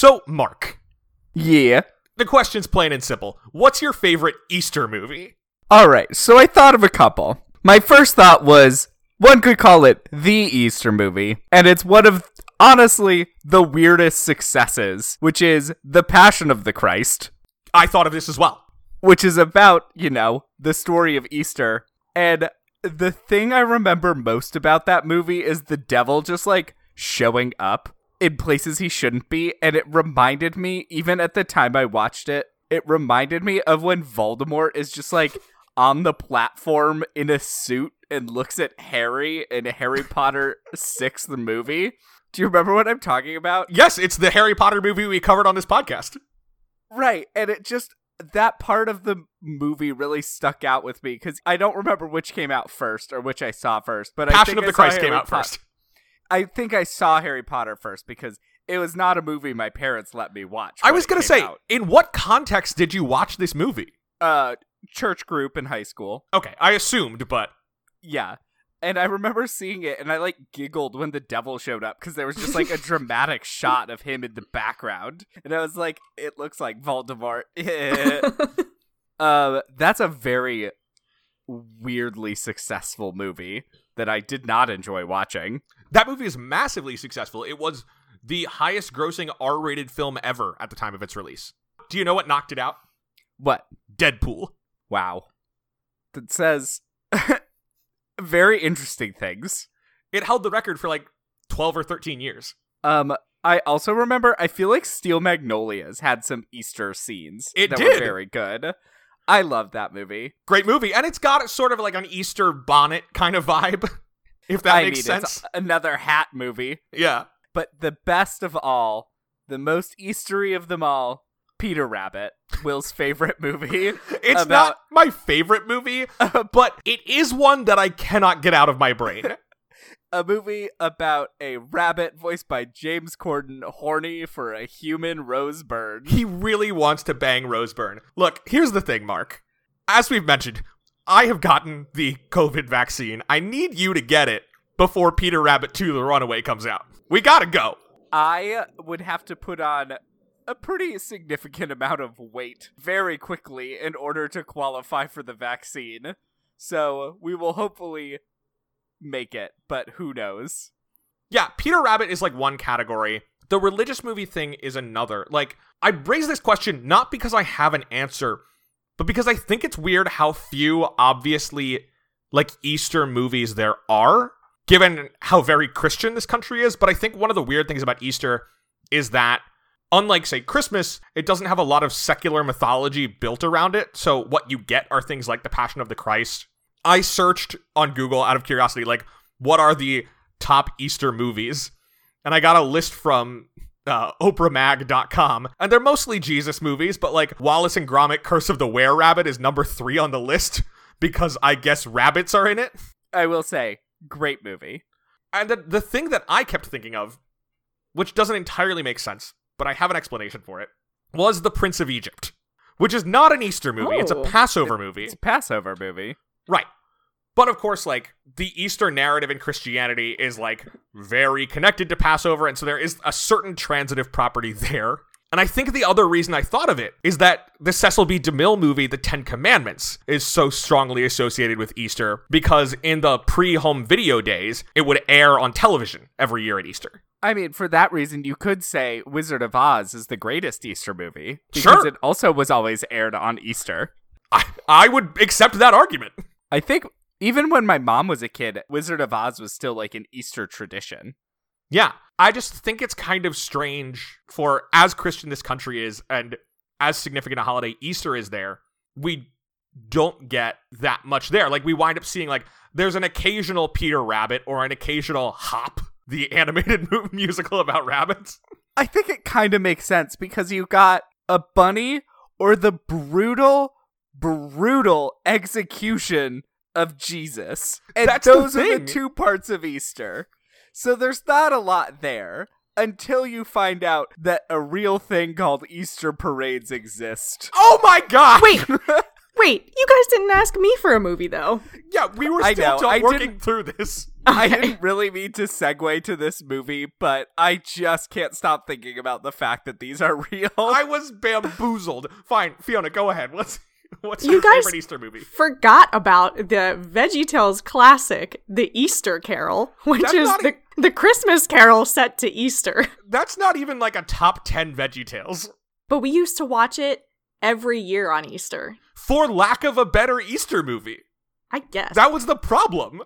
So, Mark, Yeah. the question's plain and simple. What's your favorite Easter movie? All right, so I thought of a couple. My first thought was one could call it the Easter movie, and it's one of honestly the weirdest successes, which is The Passion of the Christ, I thought of this as well. which is about, you know, the story of Easter. And the thing I remember most about that movie is the devil just like showing up in places he shouldn't be, and it reminded me even at the time I watched it, it reminded me of when Voldemort is just like on the platform in a suit and looks at Harry in Harry Potter 6 the movie. Do you remember what I'm talking about? Yes, it's the Harry Potter movie we covered on this podcast. Right, and it just that part of the movie really stuck out with me because I don't remember which came out first or which I saw first, but I Passion think of I the Christ came Harry out Pot- first. I think I saw Harry Potter first because it was not a movie my parents let me watch. I was going to say, out. in what context did you watch this movie? uh, church group in high school. Okay, I assumed, but Yeah. And I remember seeing it and I like giggled when the devil showed up because there was just like a dramatic shot of him in the background. And I was like, it looks like Voldemort. uh, that's a very weirdly successful movie that I did not enjoy watching. That movie is massively successful. It was the highest grossing R rated film ever at the time of its release. Do you know what knocked it out? What? Deadpool. Wow. That says very interesting things. It held the record for like 12 or 13 years. Um, I also remember. I feel like Steel Magnolias had some Easter scenes It that did. were very good. I love that movie. Great movie. And it's got sort of like an Easter bonnet kind of vibe, if that I makes mean, sense. another hat movie. Yeah. But the best of all, the most Eastery of them all, Peter Rabbit, Will's favorite movie. It's about not my favorite movie, but it is one that I cannot get out of my brain. a movie about a rabbit voiced by James Corden, horny for a human Rose Byrne. he really wants to bang Rose Byrne. Look, here's the thing, Mark. As we've mentioned, I have gotten the COVID vaccine. I need you to get it before Peter Rabbit 2 The Runaway comes out. We gotta go. I would have to put on a pretty significant amount of weight very quickly in order to qualify for the vaccine. So we will hopefully make it, but who knows? Yeah, Peter Rabbit is like one category. The religious movie thing is another. Like, I raise this question not because I have an answer, but because I think it's weird how few obviously like Easter movies there are, given how very Christian this country is. But I think one of the weird things about Easter is that unlike say Christmas, it doesn't have a lot of secular mythology built around it. So what you get are things like the Passion of the Christ. I searched on Google out of curiosity, like what are the top Easter movies, and I got a list from uh, OprahMag.com, and they're mostly Jesus movies, but like Wallace and Gromit: Curse of the Were Rabbit is number three on the list because I guess rabbits are in it. I will say, great movie. And the, the thing that I kept thinking of, which doesn't entirely make sense, but I have an explanation for it, was The Prince of Egypt, which is not an Easter movie. It's a Oh. Passover movie. It's a Passover movie. Right. But of course, like, the Easter narrative in Christianity is, like, very connected to Passover, and so there is a certain transitive property there. And I think the other reason I thought of it is that the Cecil B. DeMille movie, The Ten Commandments, is so strongly associated with Easter because in the pre home video days, it would air on television every year at Easter. I mean, for that reason, you could say Wizard of Oz is the greatest Easter movie because Sure. it also was always aired on Easter. I, I would accept that argument. I think even when my mom was a kid, Wizard of Oz was still like an Easter tradition. Yeah, I just think it's kind of strange for as Christian this country is and as significant a holiday Easter is there, we don't get that much there. Like we wind up seeing like there's an occasional Peter Rabbit or an occasional Hop, the animated musical about rabbits. I think it kind of makes sense because you got a bunny or the brutal, brutal execution of Jesus. And That's the those are the two parts of Easter. So there's not a lot there until you find out that a real thing called Easter parades exist. Oh my god! Wait, Wait, you guys didn't ask me for a movie though. Yeah, we were I still know, t- I working through this. I didn't really mean to segue to this movie, but I just can't stop thinking about the fact that these are real. I was bamboozled. Fine, Fiona, go ahead. What's what's You your guys- favorite Easter movie? Forgot about the VeggieTales classic, The Easter Carol, which That's is not the the Christmas Carol set to Easter. That's not even like a top ten Veggie Tales. But we used to watch it every year on Easter. For lack of a better Easter movie. I guess. That was the problem.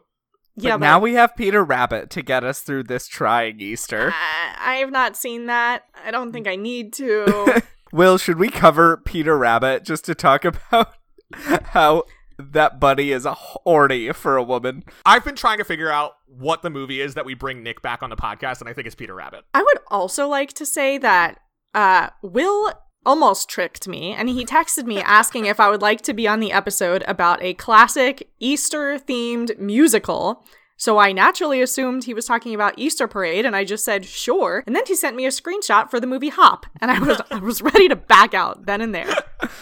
yeah, but now we have Peter Rabbit to get us through this trying Easter. I, I have not seen that. I don't think I need to. Will, should we cover Peter Rabbit just to talk about how that bunny is a horny for a woman? I've been trying to figure out what the movie is that we bring Nick back on the podcast, and I think it's Peter Rabbit. I would also like to say that uh, Will almost tricked me, and he texted me asking if I would like to be on the episode about a classic Easter themed musical. So I naturally assumed he was talking about Easter Parade, and I just said sure. And then he sent me a screenshot for the movie Hop, and I was I was ready to back out then and there.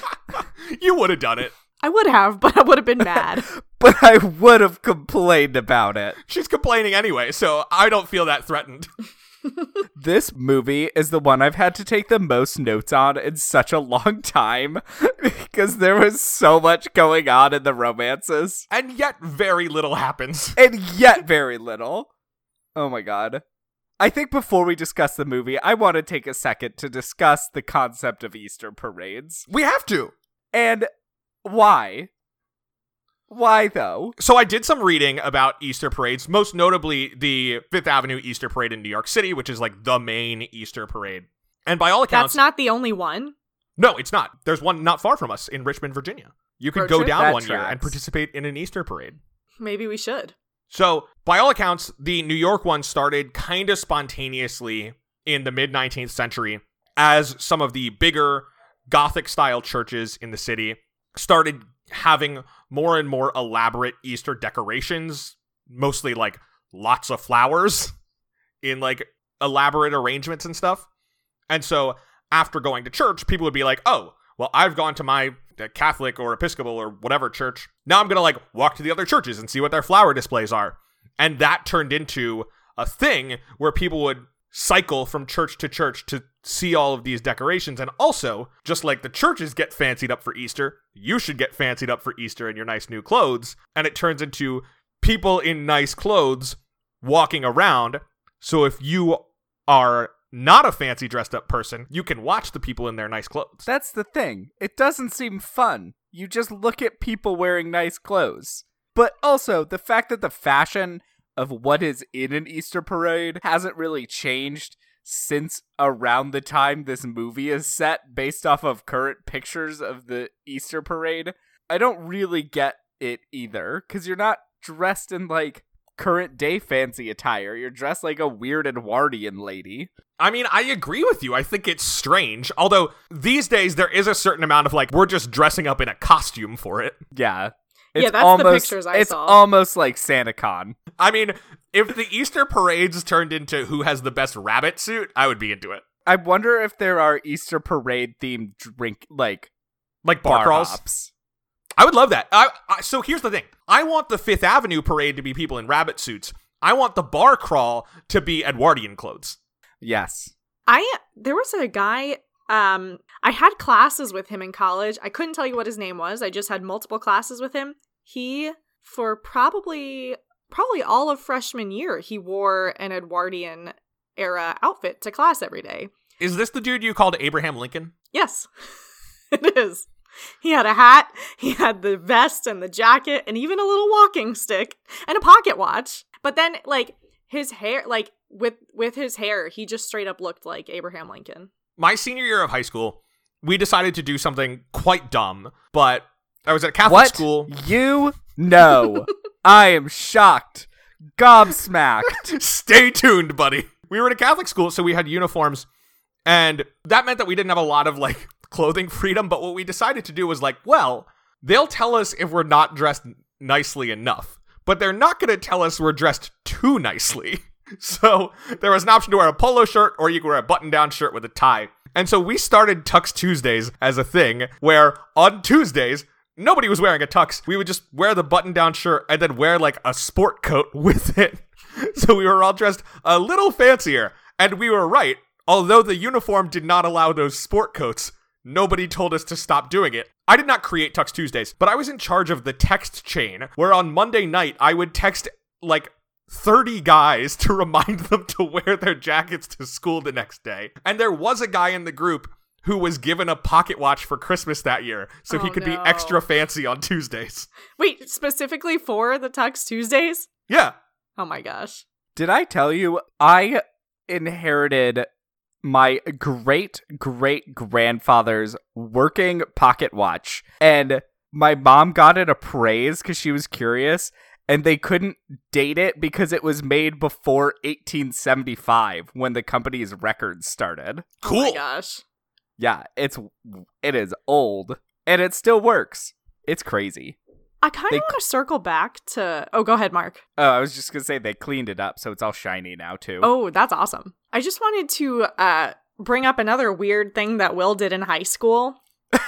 You would have done it. I would have, but I would have been mad. But I would have complained about it. She's complaining anyway, so I don't feel that threatened. This movie is the one I've had to take the most notes on in such a long time because there was so much going on in the romances And yet, very little happens. and yet very little. Oh my god. I think before we discuss the movie, I want to take a second to discuss the concept of Easter parades We have to. and why. Why though? So I did some reading about Easter parades, most notably the Fifth Avenue Easter Parade in New York City, which is like the main Easter parade. And by all accounts, That's not the only one. no, it's not. There's one not far from us in Richmond, Virginia. You could Road go trip? down That one year and participate in an Easter parade. Maybe we should. So, by all accounts, the New York one started kind of spontaneously in the mid 19th century as some of the bigger Gothic style churches in the city started having more and more elaborate Easter decorations, mostly like lots of flowers in like elaborate arrangements and stuff. And so, after going to church, people would be like, oh, well, I've gone to my uh, Catholic or Episcopal or whatever church. Now I'm going to like walk to the other churches and see what their flower displays are. And that turned into a thing where people would cycle from church to church to see all of these decorations. And also, just like the churches get fancied up for Easter, you should get fancied up for Easter in your nice new clothes. And it turns into people in nice clothes walking around. So if you are not a fancy dressed up person, you can watch the people in their nice clothes. That's the thing. It doesn't seem fun. You just look at people wearing nice clothes. But also, the fact that the fashion of what is in an Easter parade hasn't really changed since around the time this movie is set based off of current pictures of the Easter parade. I don't really get it either cuz you're not dressed in like current day fancy attire. You're dressed like a weird Edwardian lady. I mean, I agree with you. I think it's strange. Although these days there is a certain amount of like we're just dressing up in a costume for it. Yeah. Yeah, It's that's the pictures I it's saw. almost like SantaCon. I mean, if the Easter parades turned into who has the best rabbit suit, I would be into it. I wonder if there are Easter parade themed drink like Like bar, bar crawls. hops. I would love that. I, I, so here's the thing. I want the Fifth Avenue parade to be people in rabbit suits. I want the bar crawl to be Edwardian clothes. Yes. I there was a guy um I had classes with him in college. I couldn't tell you what his name was. I just had multiple classes with him. He for probably probably all of freshman year he wore an Edwardian era outfit to class every day. Is this the dude you called Abraham Lincoln? Yes. it is. He had a hat, he had the vest and the jacket and even a little walking stick and a pocket watch. But then like his hair like with with his hair, he just straight up looked like Abraham Lincoln. My senior year of high school, we decided to do something quite dumb, but I was at a Catholic what? school. You know. I am shocked. Gobsmacked. Stay tuned, buddy. We were in a Catholic school, so we had uniforms, and that meant that we didn't have a lot of like clothing freedom. But what we decided to do was like, well, they'll tell us if we're not dressed nicely enough, but they're not going to tell us we're dressed too nicely. So there was an option to wear a polo shirt, or you could wear a button-down shirt with a tie. And so we started Tux Tuesdays as a thing, where on Tuesdays nobody was wearing a tux. We would just wear the button down shirt and then wear like a sport coat with it. so we were all dressed a little fancier. And we were right. Although the uniform did not allow those sport coats, nobody told us to stop doing it. I did not create Tux Tuesdays, but I was in charge of the text chain where on Monday night I would text like 30 guys to remind them to wear their jackets to school the next day. And there was a guy in the group who was given a pocket watch for Christmas that year, so he Oh, could no. be extra fancy on Tuesdays. Wait, specifically for the Tux Tuesdays? Yeah. Oh my gosh. Did I tell you I inherited my great great grandfather's working pocket watch and my mom got it a praise because she was curious and they couldn't date it because it was made before 1875 when the company's records started. Cool. Oh my gosh. Yeah, it's it is old and it still works. It's crazy. I kind of want to circle back to. Oh, go ahead, Mark. Oh, I was just gonna say they cleaned it up, so it's all shiny now too. Oh, that's awesome. I just wanted to uh, bring up another weird thing that Will did in high school.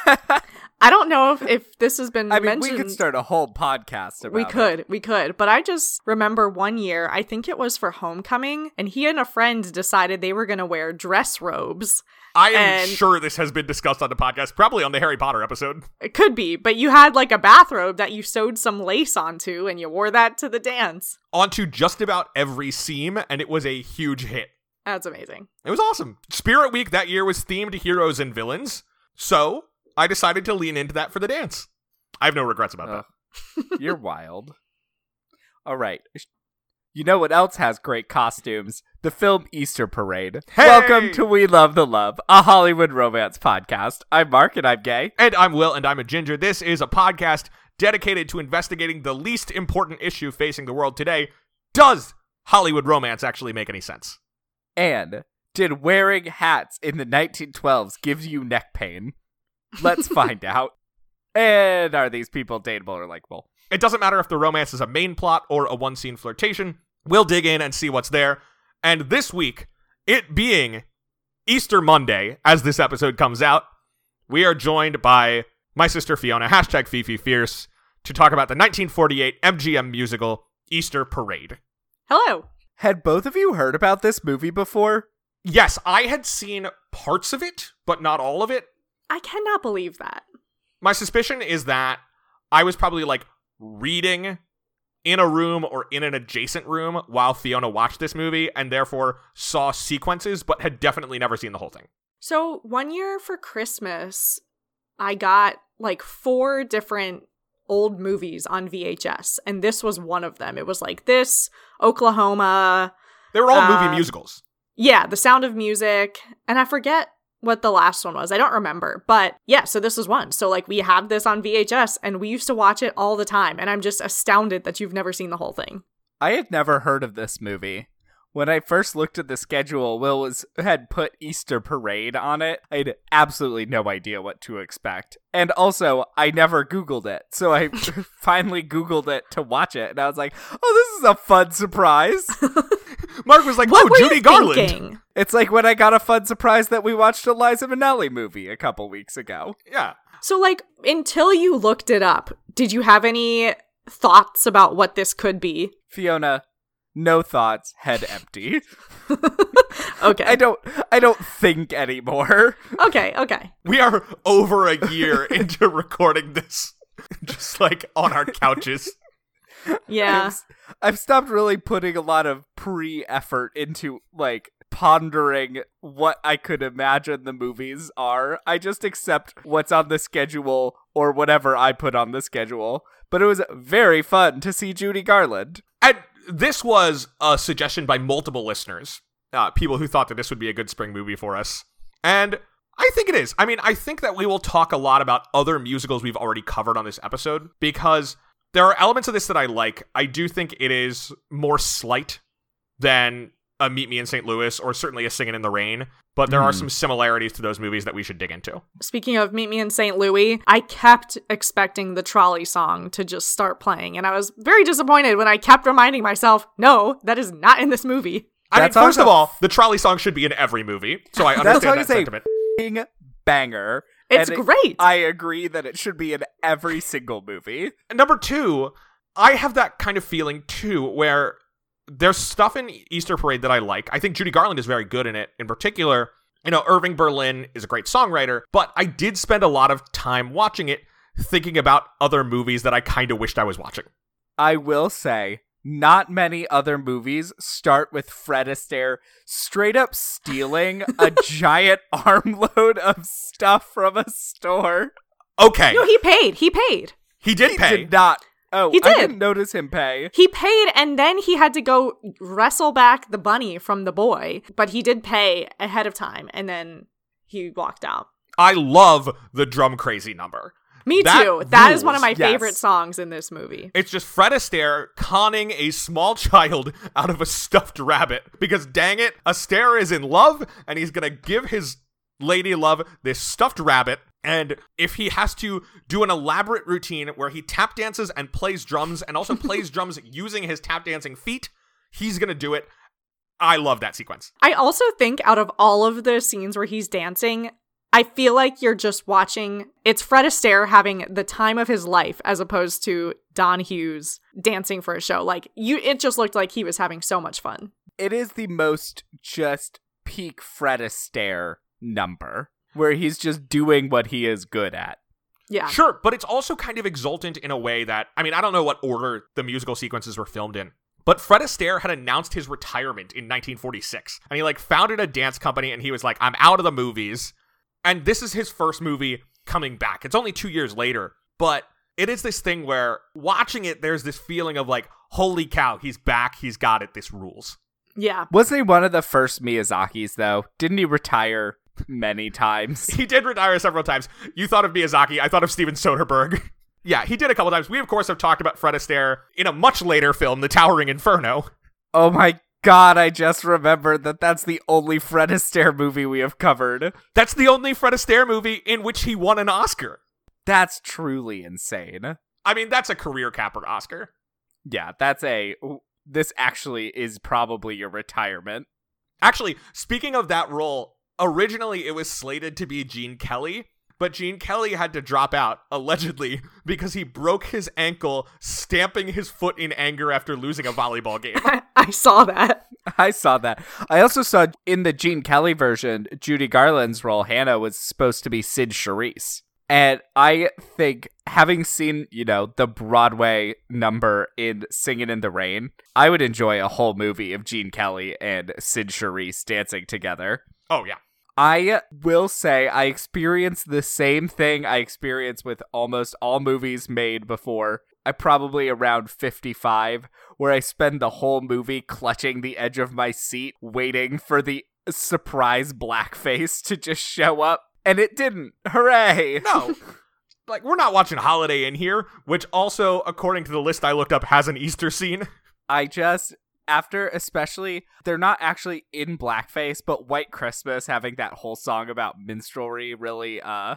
I don't know if, if this has been I mean, mentioned. we could start a whole podcast about. We it. could, we could. But I just remember one year, I think it was for homecoming, and he and a friend decided they were going to wear dress robes. I am And- sure this has been discussed on the podcast, probably on the Harry Potter episode. It could be, but you had like a bathrobe that you sewed some lace onto, and you wore that to the dance. Onto just about every seam, and it was a huge hit. That's amazing. It was awesome. Spirit Week that year was themed to heroes and villains, so I decided to lean into that for the dance. I have no regrets about that. You're wild. All right. You know what else has great costumes? The film Easter Parade. Hey! Welcome to We Love the Love, a Hollywood romance podcast. I'm Mark and I'm gay. And I'm Will, and I'm a ginger. This is a podcast dedicated to investigating the least important issue facing the world today. Does Hollywood romance actually make any sense? And did wearing hats in the 1912s give you neck pain? Let's find out. And are these people dateable or likable? It doesn't matter if the romance is a main plot or a one scene flirtation. We'll dig in and see what's there. And this week, it being Easter Monday, as this episode comes out, we are joined by my sister Fiona, hashtag Fifi Fierce, to talk about the 1948 MGM musical Easter Parade. Hello. Had both of you heard about this movie before? Yes, I had seen parts of it, but not all of it. I cannot believe that. My suspicion is that I was probably like reading in a room or in an adjacent room while Fiona watched this movie and therefore saw sequences but had definitely never seen the whole thing. So, one year for Christmas, I got like four different old movies on VHS, and this was one of them. It was like this, Oklahoma, They were all Uh, movie musicals. yeah, The Sound of Music, and I forget what the last one was. I don't remember. But yeah, so this was one. So like we have this on VHS and we used to watch it all the time, and I'm just astounded that you've never seen the whole thing. I had never heard of this movie. When I first looked at the schedule, Will was had put Easter Parade on it. I had absolutely no idea what to expect. And also, I never Googled it. So I finally Googled it to watch it, and I was like, oh, this is a fun surprise. Mark was like, What "Oh, were Judy you Garland." thinking? It's like when I got a fun surprise that we watched a Liza Minnelli movie a couple weeks ago. Yeah. So like until you looked it up, did you have any thoughts about what this could be? Fiona, no thoughts, head empty. Okay. I don't I don't think anymore. okay, okay. We are over a year into recording this just like on our couches. Yeah. I've, I've stopped really putting a lot of pre-effort into like pondering what I could imagine the movies are. I just accept what's on the schedule or whatever I put on the schedule. But it was very fun to see Judy Garland. And this was a suggestion by multiple listeners, uh, people who thought that this would be a good spring movie for us. And I think it is. I mean, I think that we will talk a lot about other musicals we've already covered on this episode because there are elements of this that I like. I do think it is more slight than a Meet Me in St. Louis or certainly a Singing in the Rain, but there are Hmm. some similarities to those movies that we should dig into. Speaking of Meet Me in St. Louis, I kept expecting the trolley song to just start playing, and I was very disappointed when I kept reminding myself, no, that is not in this movie. I mean, first of all, the trolley song should be in every movie, so I That understand song that is a sentiment. f***ing banger. It's And it- great. I agree that it should be in every single movie. Number two, I have that kind of feeling too, where there's stuff in Easter Parade that I like. I think Judy Garland is very good in it. In particular, you know, Irving Berlin is a great songwriter, but I did spend a lot of time watching it thinking about other movies that I kind of wished I was watching. I will say, not many other movies start with Fred Astaire straight up stealing a giant armload of stuff from a store. Okay, no, he paid. He paid. he did He pay. did not. Oh, He I did. didn't notice him pay. He paid, and then he had to go wrestle back the bunny from the boy. But he did pay ahead of time, and then he walked out. I love the drum crazy number. Me That too. That is one of my yes. favorite songs in this movie. It's just Fred Astaire conning a small child out of a stuffed rabbit because dang it, Astaire is in love and he's gonna give his lady love this stuffed rabbit. And if he has to do an elaborate routine where he tap dances and plays drums and also plays drums using his tap dancing feet, he's gonna do it. I love that sequence. I also think out of all of the scenes where he's dancing, I feel like you're just watching it's Fred Astaire having the time of his life as opposed to Don Hewes dancing for a show. Like you it just looked like he was having so much fun. It is the most just peak Fred Astaire number where he's just doing what he is good at. Yeah. Sure, but it's also kind of exultant in a way that I mean, I don't know what order the musical sequences were filmed in. But Fred Astaire had announced his retirement in 1946. And he like founded a dance company and he was like, I'm out of the movies. And this is his first movie coming back. It's only 2 years later, but it is this thing where watching it there's this feeling of like, holy cow, he's back, he's got it, this rules. Yeah. Wasn't he one of the first Miyazakis though? Didn't he retire many times? He did retire several times. You thought of Miyazaki, I thought of Steven Soderbergh. yeah, he did a couple times. We of course have talked about Fred Astaire in a much later film, The Towering Inferno. Oh my god, I just remembered that that's the only Fred Astaire movie we have covered. That's the only Fred Astaire movie in which he won an Oscar. That's truly insane. I mean, that's a career capper Oscar. Yeah, that's a. This actually is probably your retirement. Actually, speaking of that role, originally it was slated to be Gene Kelly, but Gene Kelly had to drop out, allegedly, because he broke his ankle stamping his foot in anger after losing a volleyball game. I saw that. I saw that. I also saw in the Gene Kelly version, Judy Garland's role, Hannah, was supposed to be Cyd Charisse. And I think, having seen, you know, the Broadway number in Singing in the Rain, I would enjoy a whole movie of Gene Kelly and Cyd Charisse dancing together. Oh, yeah. I will say I experienced the same thing I experienced with almost all movies made before. I probably around 55 where I spend the whole movie clutching the edge of my seat waiting for the surprise blackface to just show up and it didn't. Hooray. No. like, we're not watching Holiday in here, which also, according to the list I looked up, has an Easter scene. I just after especially they're not actually in blackface, but White Christmas having that whole song about minstrelry really uh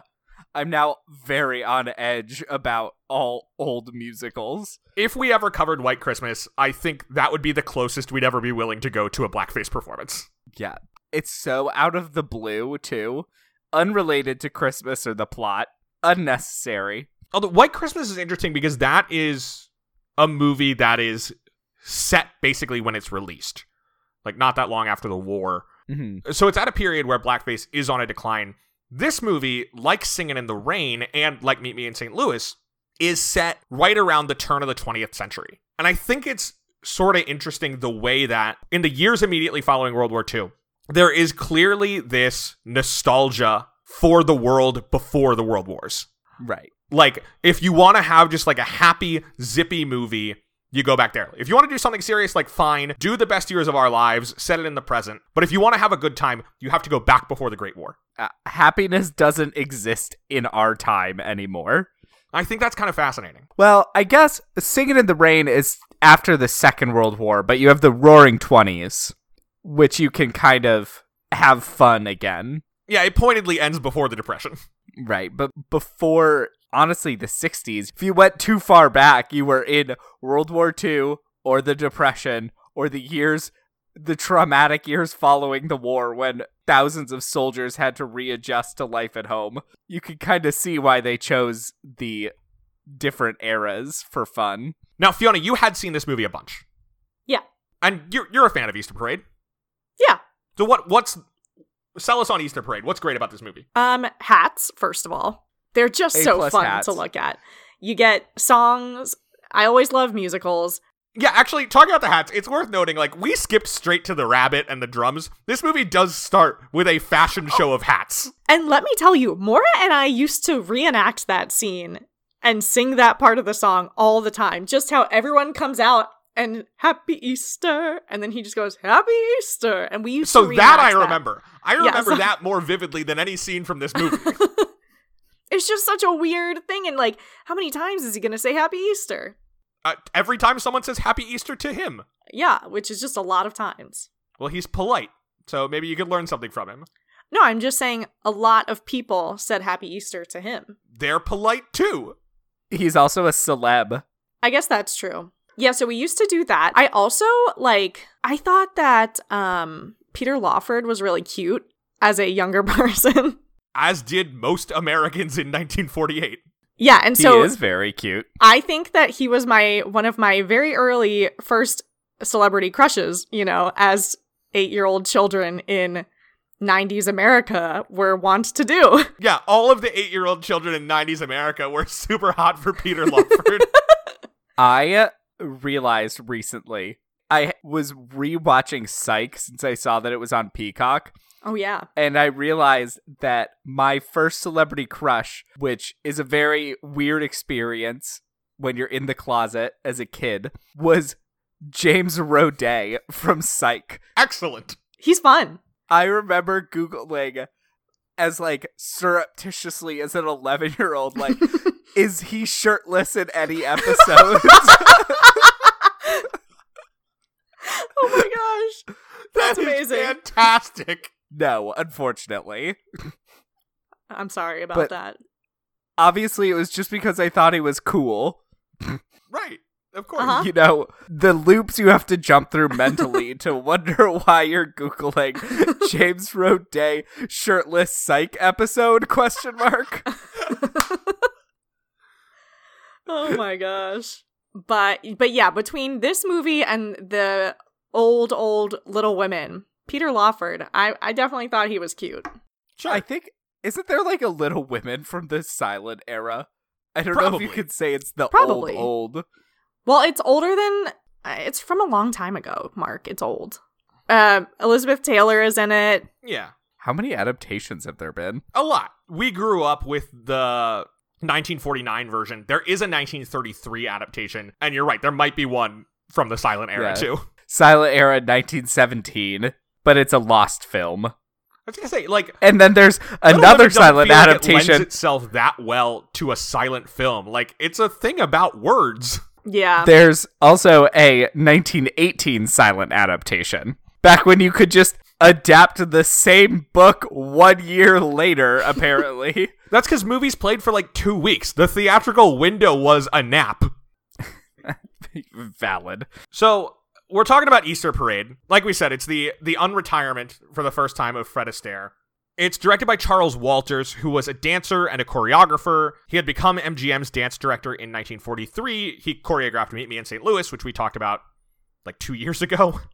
I'm now very on edge about all old musicals. If we ever covered White Christmas, I think that would be the closest we'd ever be willing to go to a blackface performance. Yeah. It's so out of the blue too. Unrelated to Christmas or the plot. Unnecessary. Although White Christmas is interesting because that is a movie that is set basically when it's released. Like not that long after the war. Mm-hmm. So it's at a period where blackface is on a decline. This movie, like Singing in the Rain and like Meet Me in St. Louis, is set right around the turn of the 20th century. And I think it's sort of interesting the way that in the years immediately following World War II, there is clearly this nostalgia for the world before the World Wars. Right. Like, if you want to have just like a happy, zippy movie, you go back there. If you want to do something serious, like fine, do the best years of our lives, set it in the present. But if you want to have a good time, you have to go back before the Great War. Uh, happiness doesn't exist in our time anymore. I think that's kind of fascinating. Well, I guess Singing in the Rain is after the Second World War, but you have the Roaring Twenties, which you can kind of have fun again. Yeah, it pointedly ends before the Depression. Right, but before, honestly, the 60s, if you went too far back, you were in World War II or the Depression or the years the traumatic years following the war when thousands of soldiers had to readjust to life at home. You can kind of see why they chose the different eras for fun. Now, Fiona, you had seen this movie a bunch. Yeah. And you're you're a fan of Easter Parade. Yeah. So what what's sell us on Easter Parade? What's great about this movie? Um, hats, first of all. They're just A so fun hats. to look at. You get songs. I always love musicals. Yeah, actually, talking about the hats, it's worth noting, like, we skipped straight to the rabbit and the drums. This movie does start with a fashion oh. show of hats. And let me tell you, Mora and I used to reenact that scene and sing that part of the song all the time. Just how everyone comes out and Happy Easter, and then he just goes Happy Easter, and we used So to that I remember. I remember so- that more vividly than any scene from this movie. It's just such a weird thing, and like, how many times is he gonna say Happy Easter? uh, every time someone says Happy Easter to him. Yeah, which is just a lot of times. Well, he's polite, so maybe you could learn something from him. No, I'm just saying a lot of people said Happy Easter to him. They're polite too. He's also a celeb. I guess that's true. Yeah, so we used to do that. I also like I thought that um Peter Lawford was really cute as a younger person. As did most Americans in 1948. yeah, and so He so is very cute. I think that he was my one of my very early first celebrity crushes, you know, as 8-year-old children in 90s America were wont to do. Yeah, all of the eight year old children in 90s America were super hot for Peter Lawford. I uh, realized recently I was rewatching Psych since I saw that it was on Peacock. Oh yeah. and I realized that my first celebrity crush, which is a very weird experience when you're in the closet as a kid, was James Roday from Psych. Excellent. He's fun. I remember Googling as like surreptitiously as an 11 year old, like, is he shirtless in any episodes? oh my gosh. That's That is amazing. fantastic. No, unfortunately. I'm sorry about But- that. Obviously, it was just because I thought he was cool. Right. Of course. Uh-huh. you know the loops you have to jump through mentally to wonder why you're googling James Roday shirtless psych episode question mark. oh my gosh. But but yeah, between this movie and the old old Little Women, Peter Lawford, I I definitely thought he was cute. Sure. I think isn't there like a Little Women from the silent era? I don't know if you could say it's the Probably. old old. Well, it's older than uh, it's from a long time ago. Mark, it's old. Uh, Elizabeth Taylor is in it. yeah. How many adaptations have there been? A lot. We grew up with the 1949 version. There is a 1933 adaptation, and you're right. There might be one from the silent era Yeah. too. Silent era 1917, but it's a lost film. I was gonna say, like, And then there's another silent feel like It adaptation. lends itself that well to a silent film. Like, it's a thing about words. Yeah. There's also a 1918 silent adaptation. Back when you could just adapt the same book one year later, apparently. That's because movies played for like two weeks. The theatrical window was a nap. Valid. So we're talking about Easter Parade. Like we said, it's the the unretirement for the first time of Fred Astaire. It's directed by Charles Walters, who was a dancer and a choreographer. He had become MGM's dance director in 1943. He choreographed Meet Me in St. Louis, which we talked about like two years ago.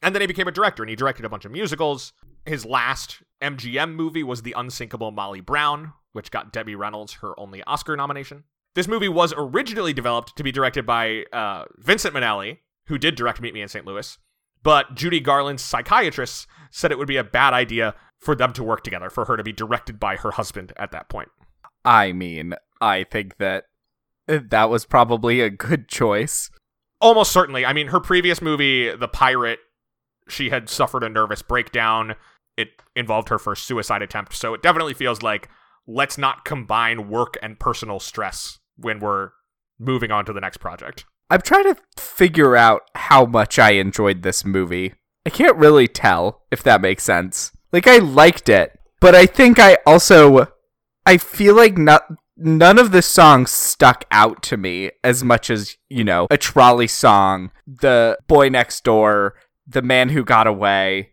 And then he became a director and he directed a bunch of musicals. His last MGM movie was The Unsinkable Molly Brown, which got Debbie Reynolds her only Oscar nomination. This movie was originally developed to be directed by uh, Vincent Minnelli, who did direct Meet Me in St. Louis, but Judy Garland's psychiatrist said it would be a bad idea for them to work together, for her to be directed by her husband at that point. I mean, I think that that was probably a good choice. Almost certainly. I mean, her previous movie, The Pirate, she had suffered a nervous breakdown. It involved her first suicide attempt, so it definitely feels like let's not combine work and personal stress when we're moving on to the next project. I'm trying to figure out how much I enjoyed this movie. I can't really tell if that makes sense. Like I liked it, but I think I also I feel like not none of the songs stuck out to me as much as, you know, a trolley song, the boy next door, The Man Who Got Away.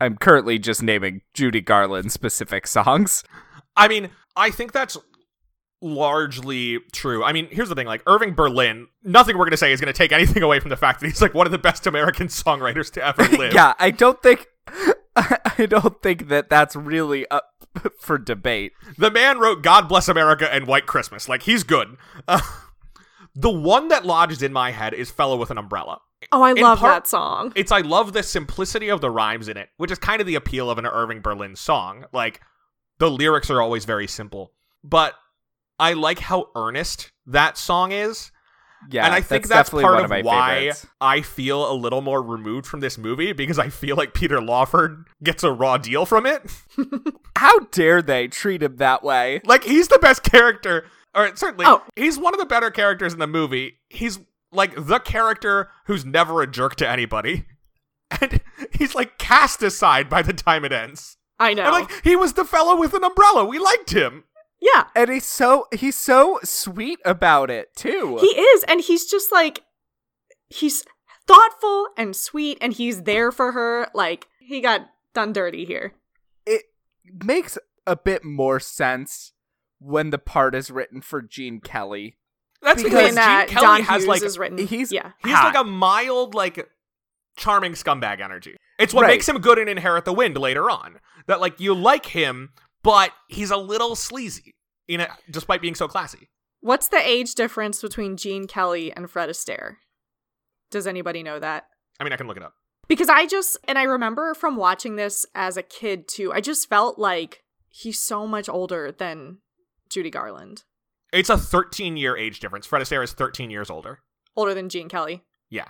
I'm currently just naming Judy Garland specific songs. I mean, I think that's largely true. I mean, here's the thing: like Irving Berlin, nothing we're gonna say is gonna take anything away from the fact that he's like one of the best American songwriters to ever live. yeah, I don't think I don't think that that's really up for debate. The man wrote "God Bless America" and "White Christmas." Like he's good. Uh, the one that lodges in my head is "Fellow with an Umbrella." Oh, I In love part- that song. It's I love the simplicity of the rhymes in it, which is kind of the appeal of an Irving Berlin song. Like the lyrics are always very simple, but I like how earnest that song is. Yeah, and I think that's, that's, part of of my why favorites. I feel a little more removed from this movie because I feel like Peter Lawford gets a raw deal from it. How dare they treat him that way? like he's the best character, or certainly Oh. he's one of the better characters in the movie. He's like the character who's never a jerk to anybody, and he's like cast aside by the time it ends. I know. And like he was the fellow with an umbrella. We liked him. Yeah, And he's so he's so sweet about it too. he is, and he's just like he's thoughtful and sweet, and he's there for her. Like he got done dirty here. it makes a bit more sense when the part is written for Gene Kelly. That's Because because when uh, Gene Kelly John has Hughes like is written. he's- yeah, He's hot. like a mild, like charming scumbag energy. It's what Right. makes him good in Inherit the Wind later on. That like you like him, but he's a little sleazy in it, despite being so classy. What's the age difference between Gene Kelly and Fred Astaire? Does anybody know that? I mean, I can look it up. Because I just, and I remember from watching this as a kid too, I just felt like he's so much older than Judy Garland. It's a 13 year age difference. Fred Astaire is 13 years older. Older than Gene Kelly. Yeah.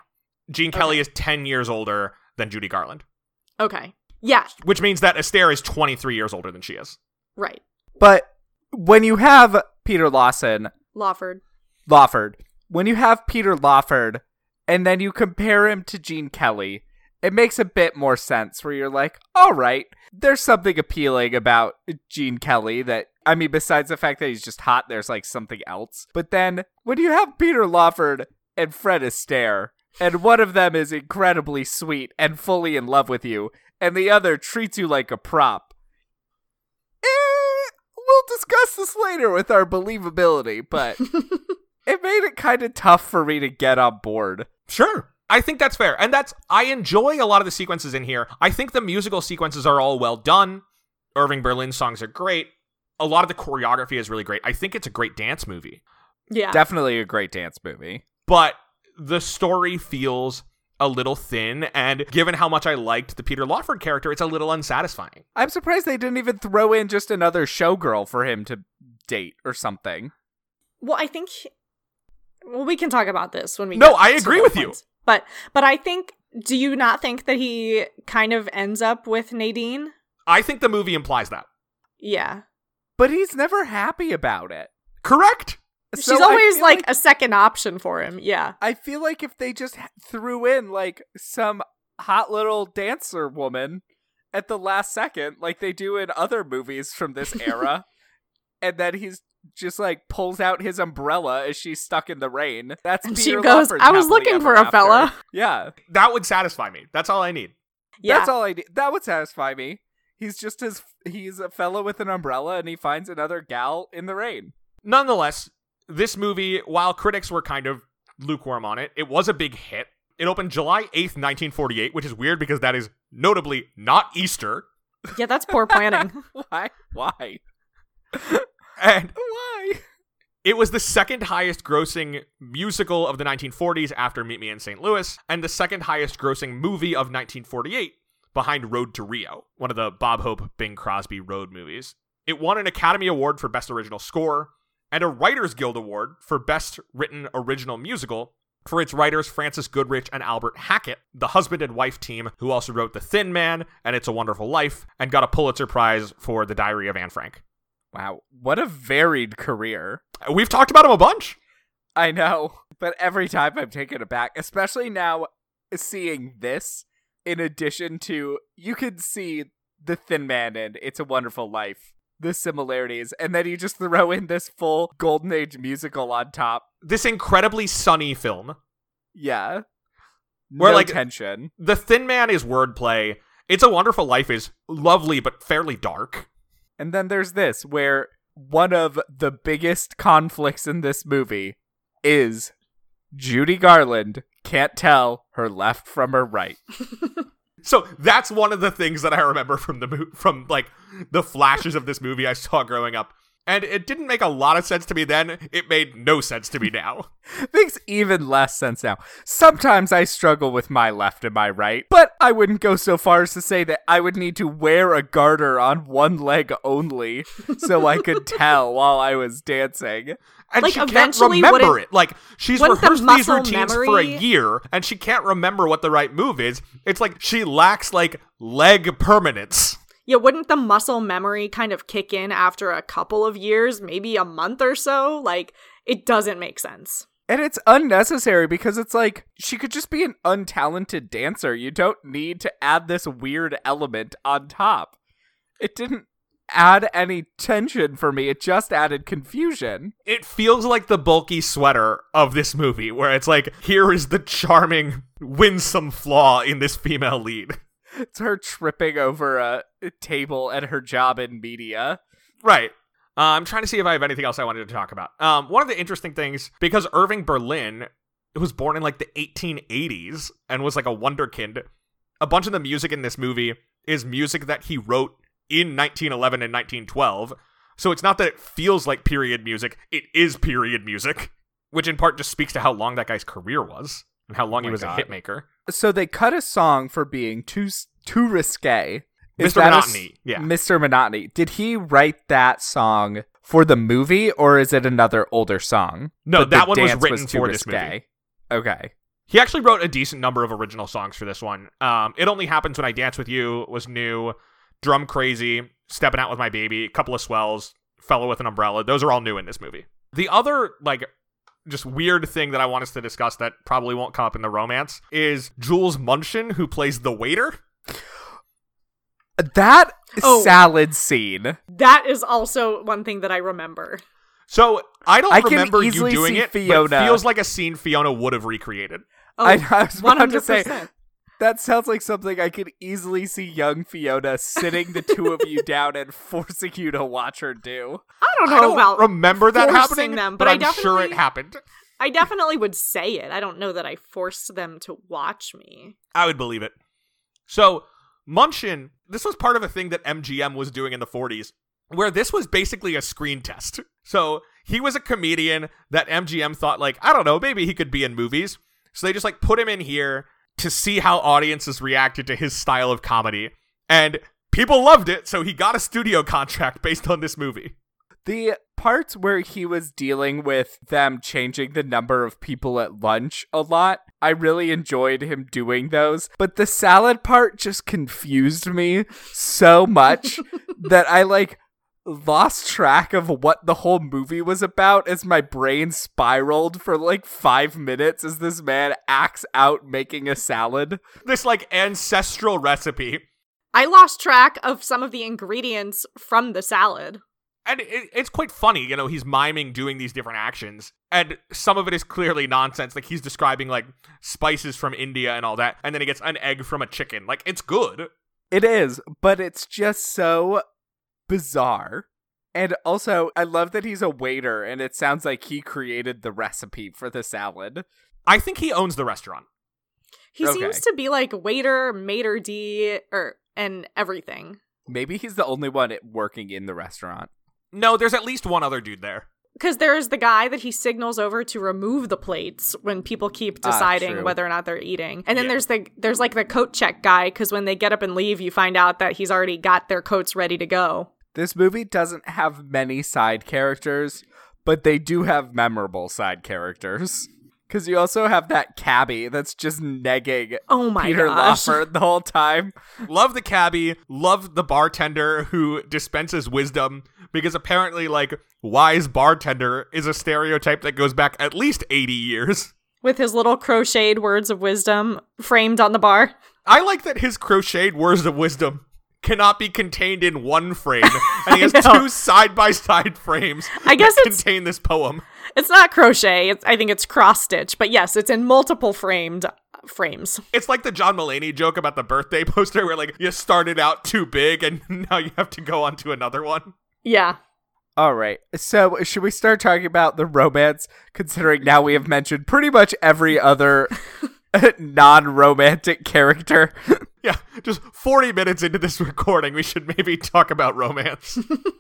Gene Kelly is 10 years older than Judy Garland, Okay. Yeah, which means that Astaire is 23 years older than she is. right. But when you have Peter Lawson, Lawford. Lawford, when you have Peter Lawford and then you compare him to Gene Kelly, it makes a bit more sense where you're like, all right, there's something appealing about Gene Kelly that, I mean, besides the fact that he's just hot, there's like something else. But then when you have Peter Lawford and Fred Astaire, and one of them is incredibly sweet and fully in love with you, and the other treats you like a prop, eh, we'll discuss this later with our believability, but it made it kind of tough for me to get on board. Sure. I think that's fair. And that's I enjoy a lot of the sequences in here. I think the musical sequences are all well done. Irving Berlin's songs are great. A lot of the choreography is really great. I think it's a great dance movie. Yeah. Definitely a great dance movie. But the story feels a little thin and given how much I liked the Peter Lawford character, it's a little unsatisfying. I'm surprised they didn't even throw in just another showgirl for him to date or something. well, I think. Well, we can talk about this when we. No, get I agree those with you. But but I think. Do you not think that he kind of ends up with Nadine? I think the movie implies that. Yeah. But he's never happy about it. Correct? So She's I always feel like, a second option for him. Yeah. I feel like if they just threw in like some hot little dancer woman at the last second, like they do in other movies from this era, and then he's just like pulls out his umbrella as she's stuck in the rain. That's And she Peter goes, Lawford's "I was looking ever for a after." fella. Yeah, That would satisfy me. That's all I need. Yeah. that's all I need. That would satisfy me. He's just as he's a fella with an umbrella, and he finds another gal in the rain. Nonetheless, this movie, while critics were kind of lukewarm on it, it was a big hit. It opened July 8th, 1948, which is weird because that is notably not Easter. yeah, that's poor planning. Why? Why? And Why? it was the second highest grossing musical of the 1940s after Meet Me in St. Louis, and the second highest grossing movie of 1948 behind Road to Rio, one of the Bob Hope Bing Crosby road movies. It won an Academy Award for Best Original Score and a Writers Guild Award for Best Written Original Musical for its writers Frances Goodrich and Albert Hackett, the husband and wife team who also wrote The Thin Man and It's a Wonderful Life, and got a Pulitzer Prize for The Diary of Anne Frank. Wow, what a varied career. We've talked about him a bunch. I know, but every time I'm taken aback, especially now seeing this, in addition to you can see the Thin Man and It's a Wonderful Life, the similarities, and then you just throw in this full Golden Age musical on top. This incredibly sunny film. Yeah, Where, no like- tension. The Thin Man is wordplay. It's a Wonderful Life is lovely but fairly dark. And then there's this, where one of the biggest conflicts in this movie is Judy Garland can't tell her left from her right. So that's one of the things that I remember from the from like the flashes of this movie I saw growing up. And it didn't make a lot of sense to me then. It made no sense to me now. Makes even less sense now. Sometimes I struggle with my left and my right, but I wouldn't go so far as to say that I would need to wear a garter on one leg only so I could tell while I was dancing. And Like, she can't eventually, remember wouldn't- it. Like she's wouldn't the these muscle routines for a year and she can't remember what the right move is. It's like she lacks like leg permanence. Yeah, wouldn't the muscle memory kind of kick in after a couple of years, maybe a month or so? Like, it doesn't make sense. And it's unnecessary because it's like she could just be an untalented dancer. You don't need to add this weird element on top. It didn't add any tension for me, it just added confusion. It feels like the bulky sweater of this movie, where it's like, here is the charming, winsome flaw in this female lead. It's her tripping over a table at her job in media. Right. Uh, I'm trying to see if I have anything else I wanted to talk about. Um, one of the interesting things, because Irving Berlin was born in like the 1880s and was like a wonderkind, a bunch of the music in this movie is music that he wrote in 1911 and 1912. So it's not that it feels like period music, it is period music, which in part just speaks to how long that guy's career was and how long he was God. a hitmaker. So they cut a song for being too too risque. Is Mr. that a Monotony, yeah. Mr. Monotony. Did he write that song for the movie, or is it another older song? No, that one was written too for this movie. Okay. He actually wrote a decent number of original songs for this one. Um, it only happens when I dance with you was new, drum crazy, stepping out with my baby, couple of swells, fellow with an umbrella. Those are all new in this movie. The other like just weird thing that I want us to discuss that probably won't come up in the romance is Jules Munshin, who plays the waiter. That Oh. salad scene. That is also one thing that I remember. So I don't I remember you doing see it, but it Fiona. feels like a scene Fiona would have recreated. Oh, I, I was about to 100%. say that sounds like something I could easily see young Fiona sitting the two of you down and forcing you to watch her do. I don't know I don't about remember that forcing happening, them, but, but I I'm sure it happened. I definitely would say it. I don't know that I forced them to watch me. I would believe it. So, Munshin, this was part of a thing that MGM was doing in the 40s, where this was basically a screen test. So, he was a comedian that MGM thought, like, I don't know, maybe he could be in movies. So, they just, like, put him in here to see how audiences reacted to his style of comedy. And people loved it, so he got a studio contract based on this movie. The parts where he was dealing with them changing the number of people at lunch a lot, I really enjoyed him doing those. But the salad part just confused me so much that I like lost track of what the whole movie was about as my brain spiraled for like five minutes as this man acts out making a salad. This, like, ancestral recipe I lost track of some of the ingredients from the salad. and it, it's quite funny you know he's miming doing these different actions and some of it is clearly nonsense like he's describing like spices from india and all that and then he gets an egg from a chicken like it's good It is, but it's just so bizarre. And also, I love that he's a waiter, and it sounds like he created the recipe for the salad. i think he owns the restaurant He Okay. seems to be like waiter, maitre d, or and everything. Maybe he's the only one working in the restaurant. no there's at least one other dude there Because there's the guy that he signals over to remove the plates when people keep Ah, deciding true. whether or not they're eating. And then Yeah. there's the there's like the coat check guy because when they get up and leave, you find out that he's already got their coats ready to go. This movie doesn't have many side characters, but they do have memorable side characters. Because you also have that cabbie that's just negging Oh my Peter gosh! Lawford the whole time. love the cabbie love the bartender who dispenses wisdom because apparently like wise bartender is a stereotype that goes back at least 80 years With his little crocheted words of wisdom framed on the bar. I like that his crocheted words of wisdom cannot be contained in one frame, and he has two side by side frames. I guess that it's- contain this poem. It's not crochet. It's, I think it's cross stitch, but yes, it's in multiple framed uh, frames. It's like the John Mulaney joke about the birthday poster where like you started out too big and now you have to go on to another one. Yeah. All right. So, should we start talking about the romance, considering now we have mentioned pretty much every other non romantic character? Yeah, just 40 minutes into this recording, we should maybe talk about romance.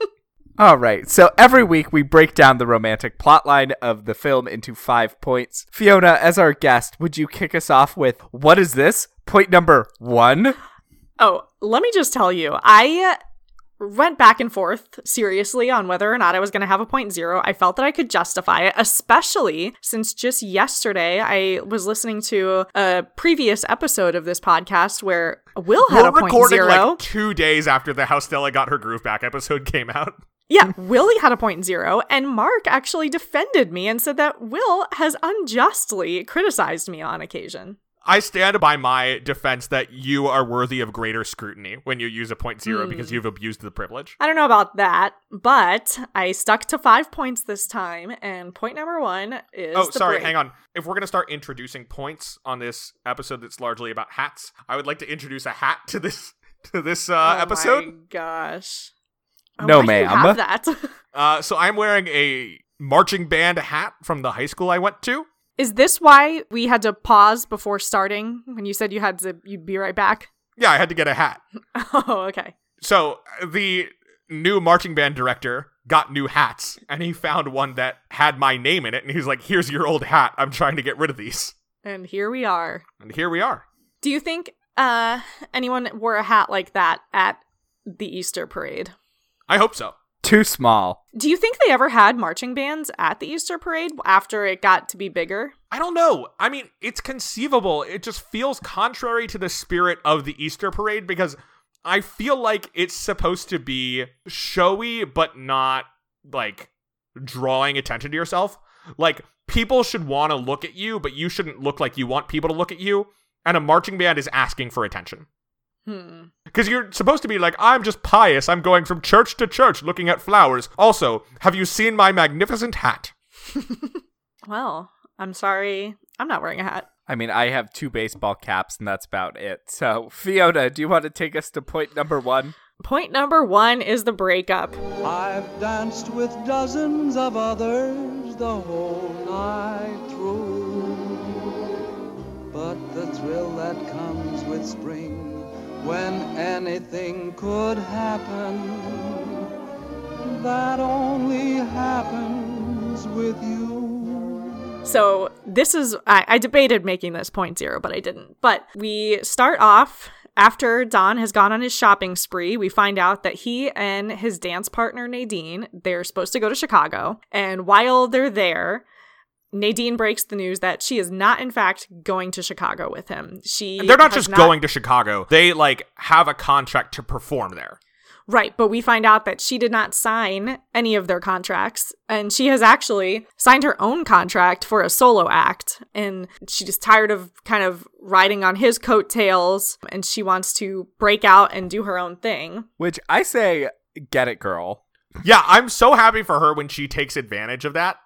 All right. So, every week we break down the romantic plotline of the film into five points. Fiona, as our guest, would you kick us off with what is this? Point number one? Oh, let me just tell you, I went back and forth seriously on whether or not I was going to have a point zero. I felt that I could justify it, especially since just yesterday I was listening to a previous episode of this podcast where Will had We're a point recording zero. like two days after the How Stella Got Her Groove Back episode came out. Yeah, Willie had a point zero, and Mark actually defended me and said that Will has unjustly criticized me on occasion. I stand by my defense that you are worthy of greater scrutiny when you use a point zero Hmm. because you've abused the privilege. I don't know about that, but I stuck to five points this time, and point number one is. Oh, the sorry, break. hang on. If we're going to start introducing points on this episode that's largely about hats, I would like to introduce a hat to this to this uh, oh episode. My gosh. Oh, No, why do you ma'am. have that. Uh, so I'm wearing a marching band hat from the high school I went to. Is this why we had to pause before starting when you said you had to? You'd be right back. Yeah, I had to get a hat. Oh, okay. So the new marching band director got new hats, and he found one that had my name in it, and he's like, "Here's your old hat. I'm trying to get rid of these." And here we are. And here we are. Do you think uh anyone wore a hat like that at the Easter parade? I hope so. Too small. Do you think they ever had marching bands at the Easter parade after it got to be bigger? I don't know. I mean, it's conceivable. It just feels contrary to the spirit of the Easter parade because I feel like it's supposed to be showy, but not like drawing attention to yourself. Like, people should want to look at you, but you shouldn't look like you want people to look at you. And a marching band is asking for attention. Hmm. Because you're supposed to be like, I'm just pious. I'm going from church to church looking at flowers. Also, have you seen my magnificent hat? Well, I'm sorry. I'm not wearing a hat. I mean, I have two baseball caps, and that's about it. So, Fiona, do you want to take us to point number one? Point number one is the breakup. I've danced with dozens of others the whole night through. But the thrill that comes with spring, when anything could happen, that only happens with you. So this is I, I debated making this point zero, but I didn't. But we start off after Don has gone on his shopping spree. We find out that he and his dance partner Nadine they're supposed to go to Chicago, and while they're there. Nadine breaks the news that she is not, in fact, going to Chicago with him. She They're not has just going to Chicago. They like have a contract to perform there. Right, but we find out that she did not sign any of their contracts, and she has actually signed her own contract for a solo act, and she's just tired of kind of riding on his coattails, and she wants to break out and do her own thing. Which I say, get it, girl. Yeah, I'm so happy for her when she takes advantage of that.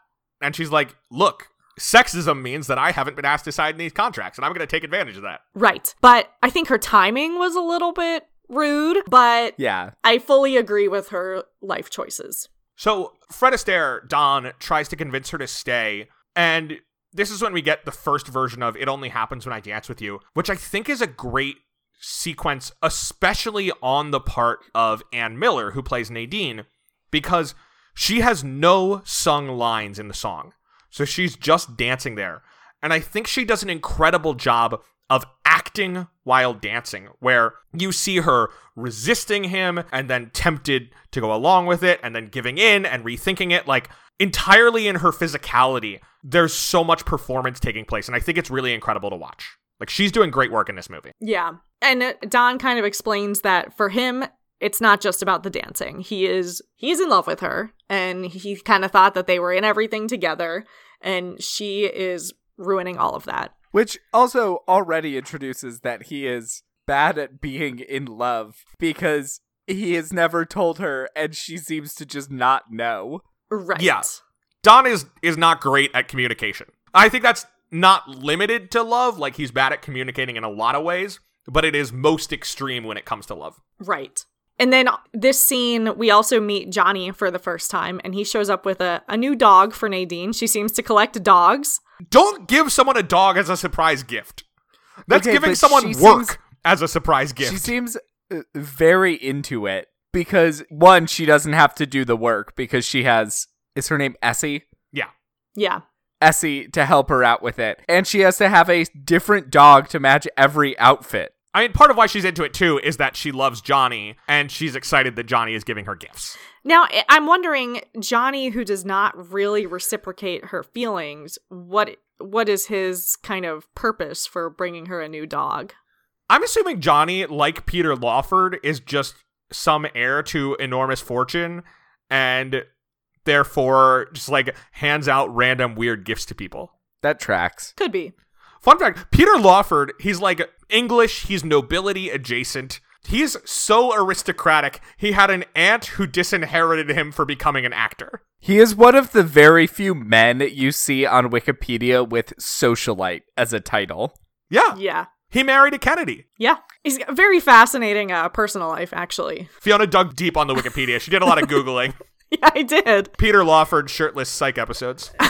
And she's like, look, sexism means that I haven't been asked to sign these contracts, and I'm going to take advantage of that. Right, but I think her timing was a little bit rude, but Yeah. I fully agree with her life choices. So Fred Astaire, Don, tries to convince her to stay, and this is when we get the first version of It Only Happens When I Dance With You, which I think is a great sequence, especially on the part of Ann Miller, who plays Nadine, because she has no sung lines in the song. So she's just dancing there. And I think she does an incredible job of acting while dancing, where you see her resisting him and then tempted to go along with it and then giving in and rethinking it. Like, entirely in her physicality, there's so much performance taking place. And I think it's really incredible to watch. Like, she's doing great work in this movie. Yeah. And uh, Don kind of explains that for him, it's not just about the dancing. He is he's in love with her and he kind of thought that they were in everything together and she is ruining all of that. Which also already introduces that he is bad at being in love because he has never told her and she seems to just not know. Right. Yeah. Don is is not great at communication. I think that's not limited to love, like he's bad at communicating in a lot of ways, but it is most extreme when it comes to love. Right. And then this scene, we also meet Johnny for the first time, and he shows up with a, a new dog for Nadine. She seems to collect dogs. Don't give someone a dog as a surprise gift. That's Okay, giving someone work seems- as a surprise gift. She seems uh, very into it because one, she doesn't have to do the work because she has is her name Essie? yeah. Yeah. Essie to help her out with it. And she has to have a different dog to match every outfit. I mean, part of why she's into it too is that she loves Johnny and she's excited that Johnny is giving her gifts. Now, I- I'm wondering, Johnny, who does not really reciprocate her feelings, what what is his kind of purpose for bringing her a new dog? I'm assuming Johnny, like Peter Lawford, is just some heir to enormous fortune and therefore just like hands out random weird gifts to people. That tracks. Could be. Fun fact Peter Lawford, he's like English, he's nobility adjacent. He's so aristocratic, he had an aunt who disinherited him for becoming an actor. He is one of the very few men you see on Wikipedia with socialite as a title. Yeah, Yeah. he married a Kennedy. Yeah. He's got a very fascinating uh, personal life, actually. Fiona dug deep on the Wikipedia. She did a lot of Googling. Yeah, I did. Peter Lawford shirtless psych episodes.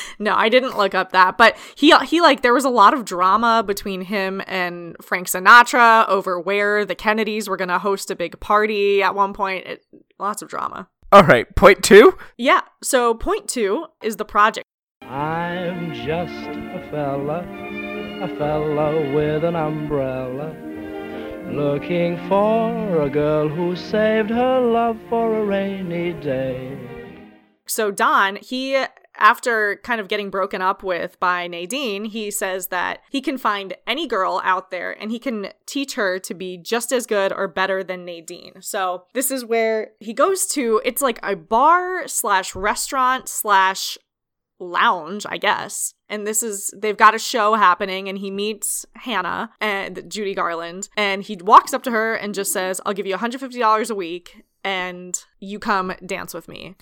No, I didn't look up that, but he he like there was a lot of drama between him and Frank Sinatra over where the Kennedys were going to host a big party at one point. It, lots of drama. All right, point two. Yeah. So point 2 is the project. I'm just a fella, a fella with an umbrella, looking for a girl who saved her love for a rainy day. So Don, he after kind of getting broken up with by Nadine, he says that he can find any girl out there and he can teach her to be just as good or better than Nadine. So this is where he goes to. It's like a bar slash restaurant slash lounge, I guess. And this is they've got a show happening and he meets Hannah and Judy Garland and he walks up to her and just says, "I'll give you $150 a week and you come dance with me."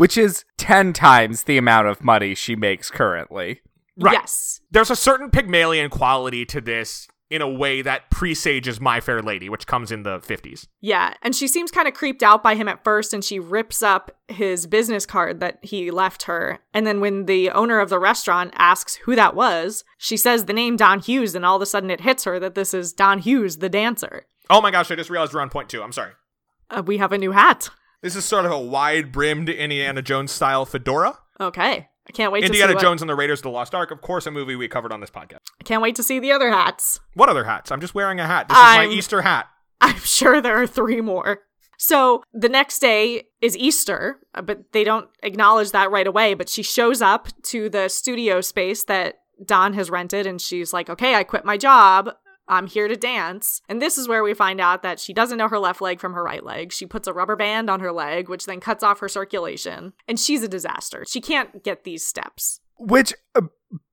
Which is 10 times the amount of money she makes currently. Right. Yes. There's a certain Pygmalion quality to this in a way that presages My Fair Lady, which comes in the 50s. Yeah, and she seems kind of creeped out by him at first, and she rips up his business card that he left her. And then when the owner of the restaurant asks who that was, she says the name Don Hewes, and all of a sudden it hits her that this is Don Hewes, the dancer. Oh my gosh, I just realized we're on point two. I'm sorry. Uh, we have a new hat. This is sort of a wide brimmed Indiana Jones style fedora. Okay, I can't wait Indiana to see what- Jones and the Raiders of the Lost Ark, of course, a movie we covered on this podcast. I can't wait to see the other hats. What other hats? I'm just wearing a hat. This is I'm- my Easter hat. I'm sure there are three more. So the next day is Easter, uh, but they don't acknowledge that right away. But she shows up to the studio space that Don has rented, and she's like, Okay, I quit my job. I'm here to dance. And this is where we find out that she doesn't know her left leg from her right leg. She puts a rubber band on her leg, which then cuts off her circulation. And she's a disaster. She can't get these steps. Which uh,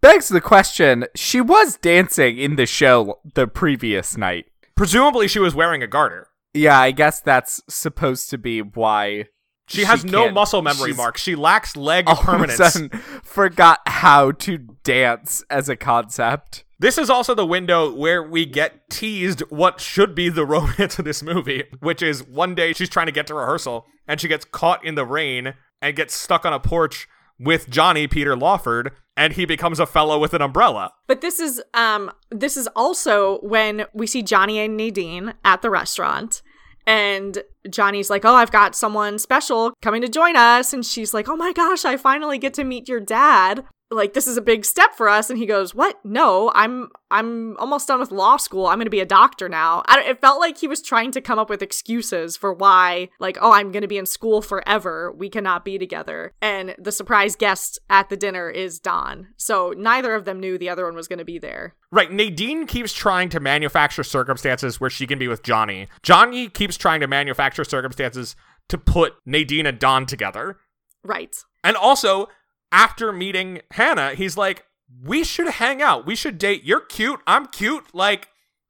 begs the question she was dancing in the show the previous night. Presumably, she was wearing a garter. Yeah, I guess that's supposed to be why She, has no muscle memory, she's Mark. She lacks leg All of a permanence. sudden forgot how to dance as a concept. This is also the window where we get teased what should be the romance of this movie, which is one day she's trying to get to rehearsal and she gets caught in the rain and gets stuck on a porch with Johnny Peter Lawford and he becomes a fellow with an umbrella. But this is um this is also when we see Johnny and Nadine at the restaurant and Johnny's like, "Oh, I've got someone special coming to join us." And she's like, "Oh my gosh, I finally get to meet your dad." Like this is a big step for us and he goes, "What? No, I'm I'm almost done with law school. I'm going to be a doctor now." I, don't- it felt like he was trying to come up with excuses for why like, "Oh, I'm going to be in school forever. We cannot be together." And the surprise guest at the dinner is Don. So neither of them knew the other one was going to be there. Right, Nadine keeps trying to manufacture circumstances where she can be with Johnny. Johnny keeps trying to manufacture circumstances to put Nadine and Don together. Right. And also, after meeting Hannah, he's like, we should hang out. We should date. You're cute. I'm cute. Like,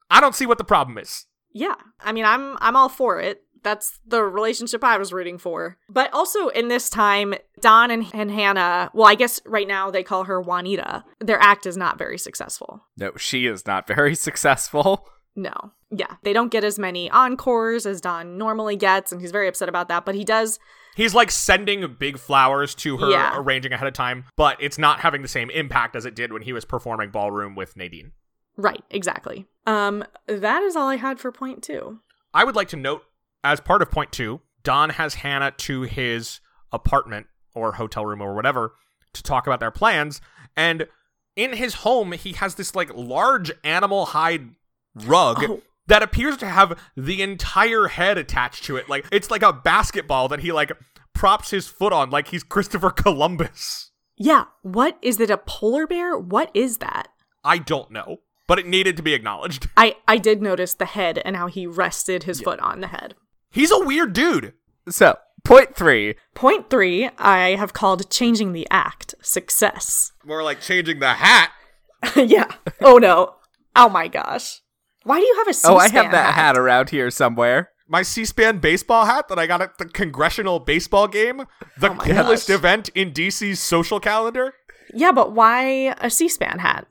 I don't see what the problem is. Yeah. I mean, I'm I'm all for it. That's the relationship I was rooting for. But also in this time, Don and, and Hannah, well, I guess right now they call her Juanita. Their act is not very successful. No, she is not very successful. No. Yeah. They don't get as many encores as Don normally gets, and he's very upset about that. But he does He's like sending big flowers to her, Yeah. arranging ahead of time, but it's not having the same impact as it did when he was performing ballroom with Nadine. Right, exactly. Um, that is all I had for point two. I would like to note, as part of point two, Don has Hannah to his apartment or hotel room or whatever to talk about their plans. And in his home, he has this like large animal hide rug Oh. That appears to have the entire head attached to it. Like it's like a basketball that he like props his foot on, like he's Christopher Columbus. Yeah, what is it? A polar bear? What is that? I don't know, but it needed to be acknowledged. I I did notice the head and how he rested his foot on the head. He's a weird dude. So, point three. Point three, I have called changing the act success. More like changing the hat. yeah. Oh no. Oh my gosh. Why do you have a C-SPAN Oh, I have that hat around here somewhere. my C-SPAN baseball hat that I got at the congressional baseball game, the Oh coolest gosh. event in DC's social calendar, Yeah, but why a C-SPAN hat?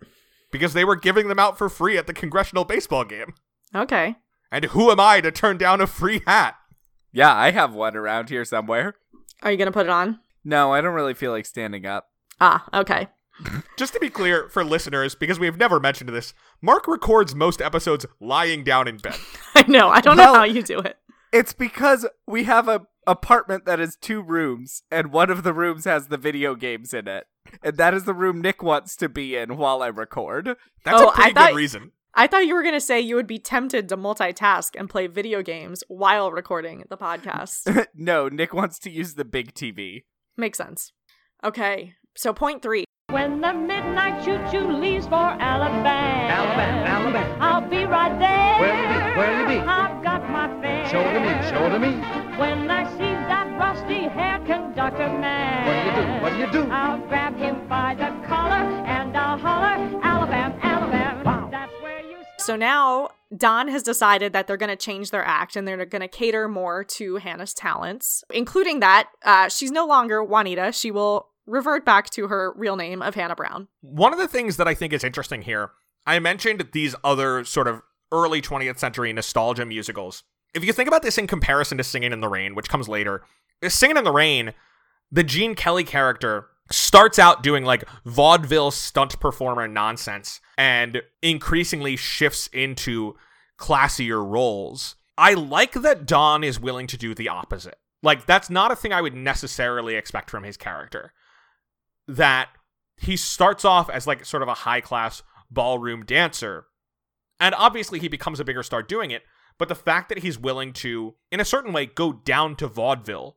because they were giving them out for free at the congressional baseball game. Okay. And who am I to turn down a free hat? Yeah, I have one around here somewhere. Are you gonna put it on? No, I don't really feel like standing up. Ah, okay. Just to be clear for listeners, because we've never mentioned this, Mark records most episodes lying down in bed. I know. I don't Well- know how you do it. It's because we have a apartment that is two rooms, and one of the rooms has the video games in it. And that is the room Nick wants to be in while I record. That's Oh, a pretty I thought- good reason. I thought you were gonna say you would be tempted to multitask and play video games while recording the podcast. no, Nick wants to use the big TV. Makes sense. Okay. So point three. When the midnight choo-choo leaves for Alabama, Alabama, Alabama. I'll be right there. Where'll you be? Where'll you be? I've got my fare. Show it to me, show it to me. When I see that rusty-haired conductor man, What do you do? What do you do? I'll grab him by the collar and I'll holler, Alabama, Alabama. Wow. That's where you. So now Don has decided that they're going to change their act and they're going to cater more to Hannah's talents, including that uh, she's no longer Juanita. She will revert back to her real name of Hannah Brown. One of the things that I think is interesting here, I mentioned these other sort of early 20th century nostalgia musicals. If you think about this in comparison to Singing in the Rain, which comes later, Singing in the Rain, the Gene Kelly character starts out doing like vaudeville stunt performer nonsense and increasingly shifts into classier roles. I like that Don is willing to do the opposite. Like, that's not a thing I would necessarily expect from his character that he starts off as like sort of a high class ballroom dancer. And obviously he becomes a bigger star doing it, but the fact that he's willing to, in a certain way, go down to vaudeville,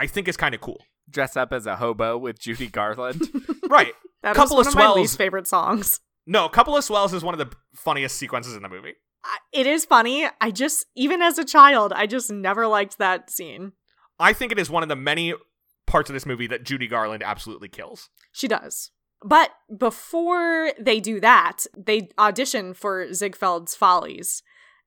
I think is kind of cool. Dress up as a hobo with Judy Garland. Right. That is Couple one of of my swells. least favorite songs. No, Couple of Swells is one of the funniest sequences in the movie. I- It is funny. I just, even as a child, I just never liked that scene. I think it is one of the many parts of this movie that Judy Garland absolutely kills. She does. But before they do that, they audition for Ziegfeld's Follies.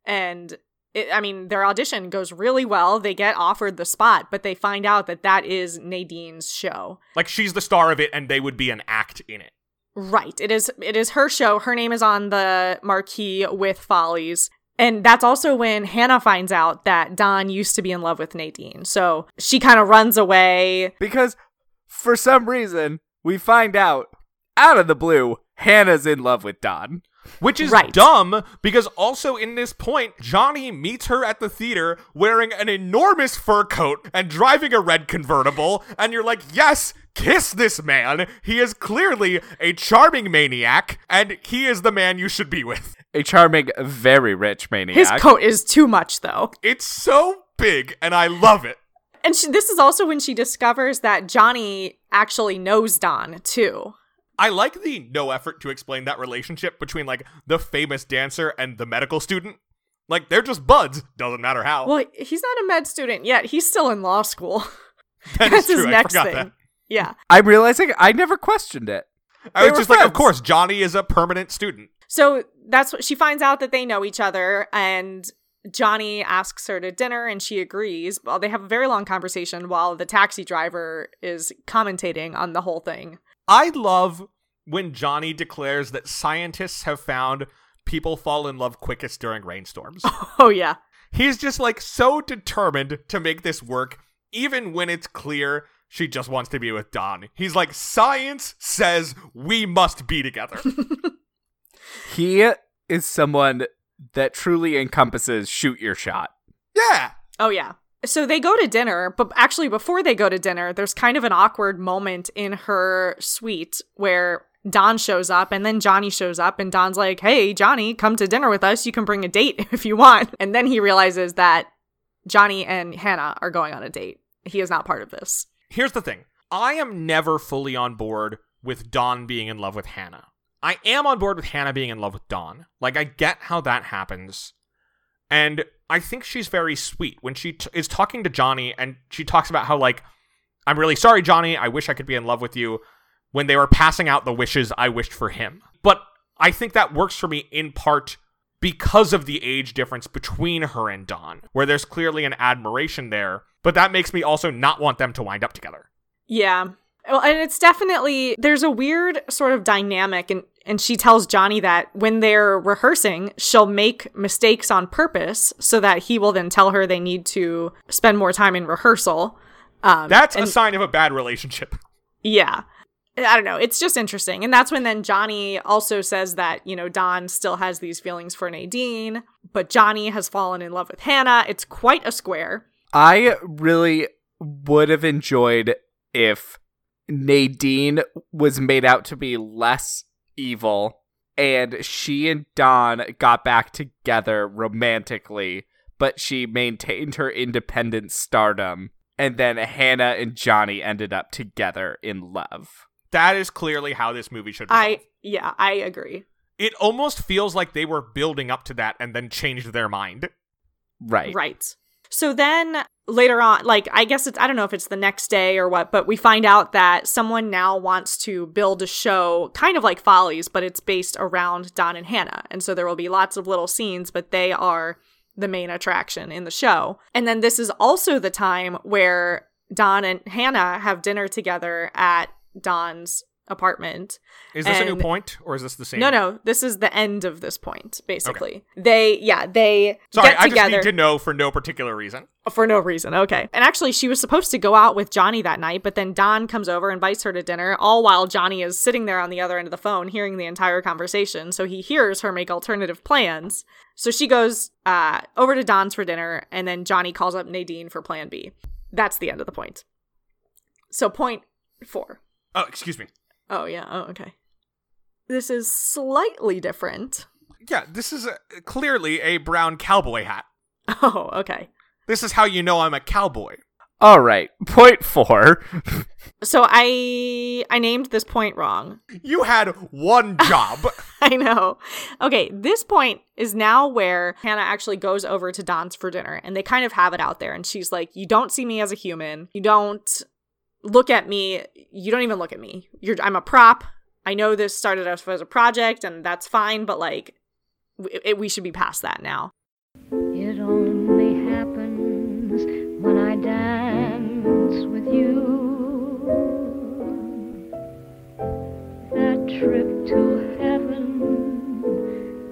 And it, I mean, their audition goes really well. They get offered the spot, but they find out that that is Nadine's show. Like she's the star of it and they would be an act in it. Right. It is it is her show. Her name is on the marquee with Follies. And that's also when Hannah finds out that Don used to be in love with Nadine. So she kind of runs away. because for some reason, we find out out of the blue, Hannah's in love with Don. Which is Right. dumb because also in this point, Johnny meets her at the theater wearing an enormous fur coat and driving a red convertible, and you're like, yes, kiss this man. He is clearly a charming maniac, and he is the man you should be with. A charming, very rich maniac. His coat is too much though. It's so big, and I love it. And she, this is also when she discovers that Johnny actually knows Don too. I like the no effort to explain that relationship between like the famous dancer and the medical student. Like they're just buds, doesn't matter how. Well, he's not a med student yet. He's still in law school. That That's is his true, I next forgot thing. that. Yeah. I'm realizing I never questioned it. I They was were just like, of course, Johnny is a permanent student. So that's what she finds out that they know each other and Johnny asks her to dinner and she agrees. Well, they have a very long conversation while the taxi driver is commentating on the whole thing. I love when Johnny declares that scientists have found people fall in love quickest during rainstorms. Oh, yeah. He's just like so determined to make this work, even when it's clear she just wants to be with Don. He's like, science says we must be together. He is someone that truly encompasses shoot your shot. yeah. Oh, yeah. So they go to dinner, but actually, before they go to dinner, there's kind of an awkward moment in her suite where Don shows up and then Johnny shows up, and Don's like, Hey, Johnny, come to dinner with us. You can bring a date if you want. And then he realizes that Johnny and Hannah are going on a date. He is not part of this. Here's the thing I am never fully on board with Don being in love with Hannah. I am on board with Hannah being in love with Don. Like, I get how that happens. And I think she's very sweet when she t- is talking to Johnny and she talks about how, like, I'm really sorry, Johnny. I wish I could be in love with you. When they were passing out the wishes I wished for him. But I think that works for me in part because of the age difference between her and Don, where there's clearly an admiration there. But that makes me also not want them to wind up together. Yeah. Well, and it's definitely there's a weird sort of dynamic and and she tells Johnny that when they're rehearsing, she'll make mistakes on purpose so that he will then tell her they need to spend more time in rehearsal. Um, That's a sign of a bad relationship. yeah. I don't know. It's just interesting. And that's when then Johnny also says that, you know, Don still has these feelings for Nadine, but Johnny has fallen in love with Hannah. It's quite a square. I really would have enjoyed if Nadine was made out to be less evil and she and Don got back together romantically, but she maintained her independent stardom. And then Hannah and Johnny ended up together in love. That is clearly how this movie should resolve. I, yeah, I agree. it almost feels like they were building up to that and then changed their mind. Right. Right. So then later on, like, I guess it's, I don't know if it's the next day or what, but we find out that someone now wants to build a show kind of like Follies, but it's based around Don and Hannah. And so there will be lots of little scenes, but they are the main attraction in the show. And then this is also the time where Don and Hannah have dinner together at Don's apartment. Is this a new point or is this the same? No, no, this is the end of this point, basically. They, yeah, they Sorry, get I just need to know for no particular reason. for no reason. Okay. And actually, she was supposed to go out with Johnny that night, but then Don comes over, invites her to dinner, all while Johnny is sitting there on the other end of the phone hearing the entire conversation. So he hears her make alternative plans. So she goes uh, over to Don's for dinner, and then Johnny calls up Nadine for plan B. That's the end of the point. So, point four. Oh, excuse me. Oh, yeah. Oh, okay. This is slightly different. Yeah, this is a, clearly a brown cowboy hat. Oh, okay. This is how you know I'm a cowboy. All right. Point four. So I I named this point wrong. You had one job. I know. Okay, this point is now where Hannah actually goes over to Don's for dinner and they kind of have it out there and she's like, "You don't see me as a human. You don't look at me. You don't even look at me. You're I'm a prop. I know this started off as a project and that's fine, but like w- it, we should be past that now." It only happens when I dance with you. That trip to heaven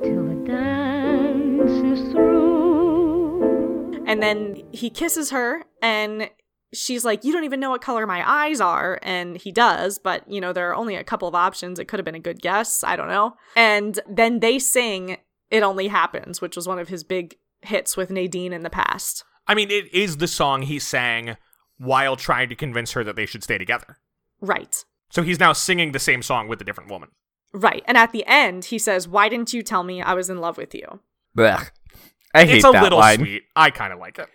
till the dance is through. And then he kisses her and she's like, You don't even know what color my eyes are. And he does, but you know, there are only a couple of options. It could have been a good guess. I don't know. And then they sing It Only Happens, which was one of his big hits with Nadine in the past. I mean, it is the song he sang while trying to convince her that they should stay together. Right. So he's now singing the same song with a different woman. Right. And at the end, he says, Why didn't you tell me I was in love with you? Blech. I hate It's a that little line. sweet. I kind of like it.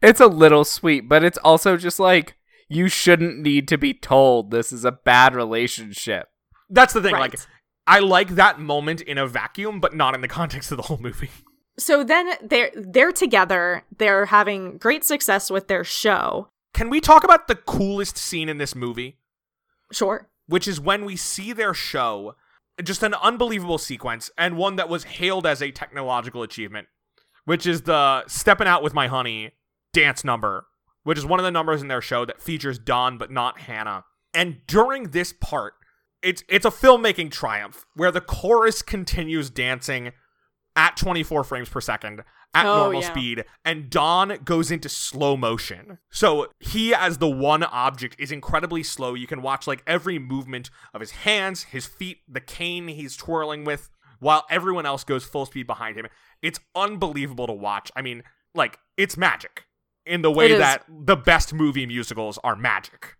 It's a little sweet, but it's also just like you shouldn't need to be told this is a bad relationship. That's the thing. Right. Like, I like that moment in a vacuum, but not in the context of the whole movie. So then they're they're together, they're having great success with their show. Can we talk about the coolest scene in this movie? Sure. Which is when we see their show, just an unbelievable sequence, and one that was hailed as a technological achievement, which is the Stepping Out with My Honey dance number, which is one of the numbers in their show that features Don but not Hannah. And during this part, it's it's a filmmaking triumph where the chorus continues dancing at 24 frames per second at Oh, normal yeah. speed and Don goes into slow motion. So he as the one object is incredibly slow. You can watch like every movement of his hands, his feet, the cane he's twirling with while everyone else goes full speed behind him. It's unbelievable to watch. I mean, like it's magic in the way that the best movie musicals are magic.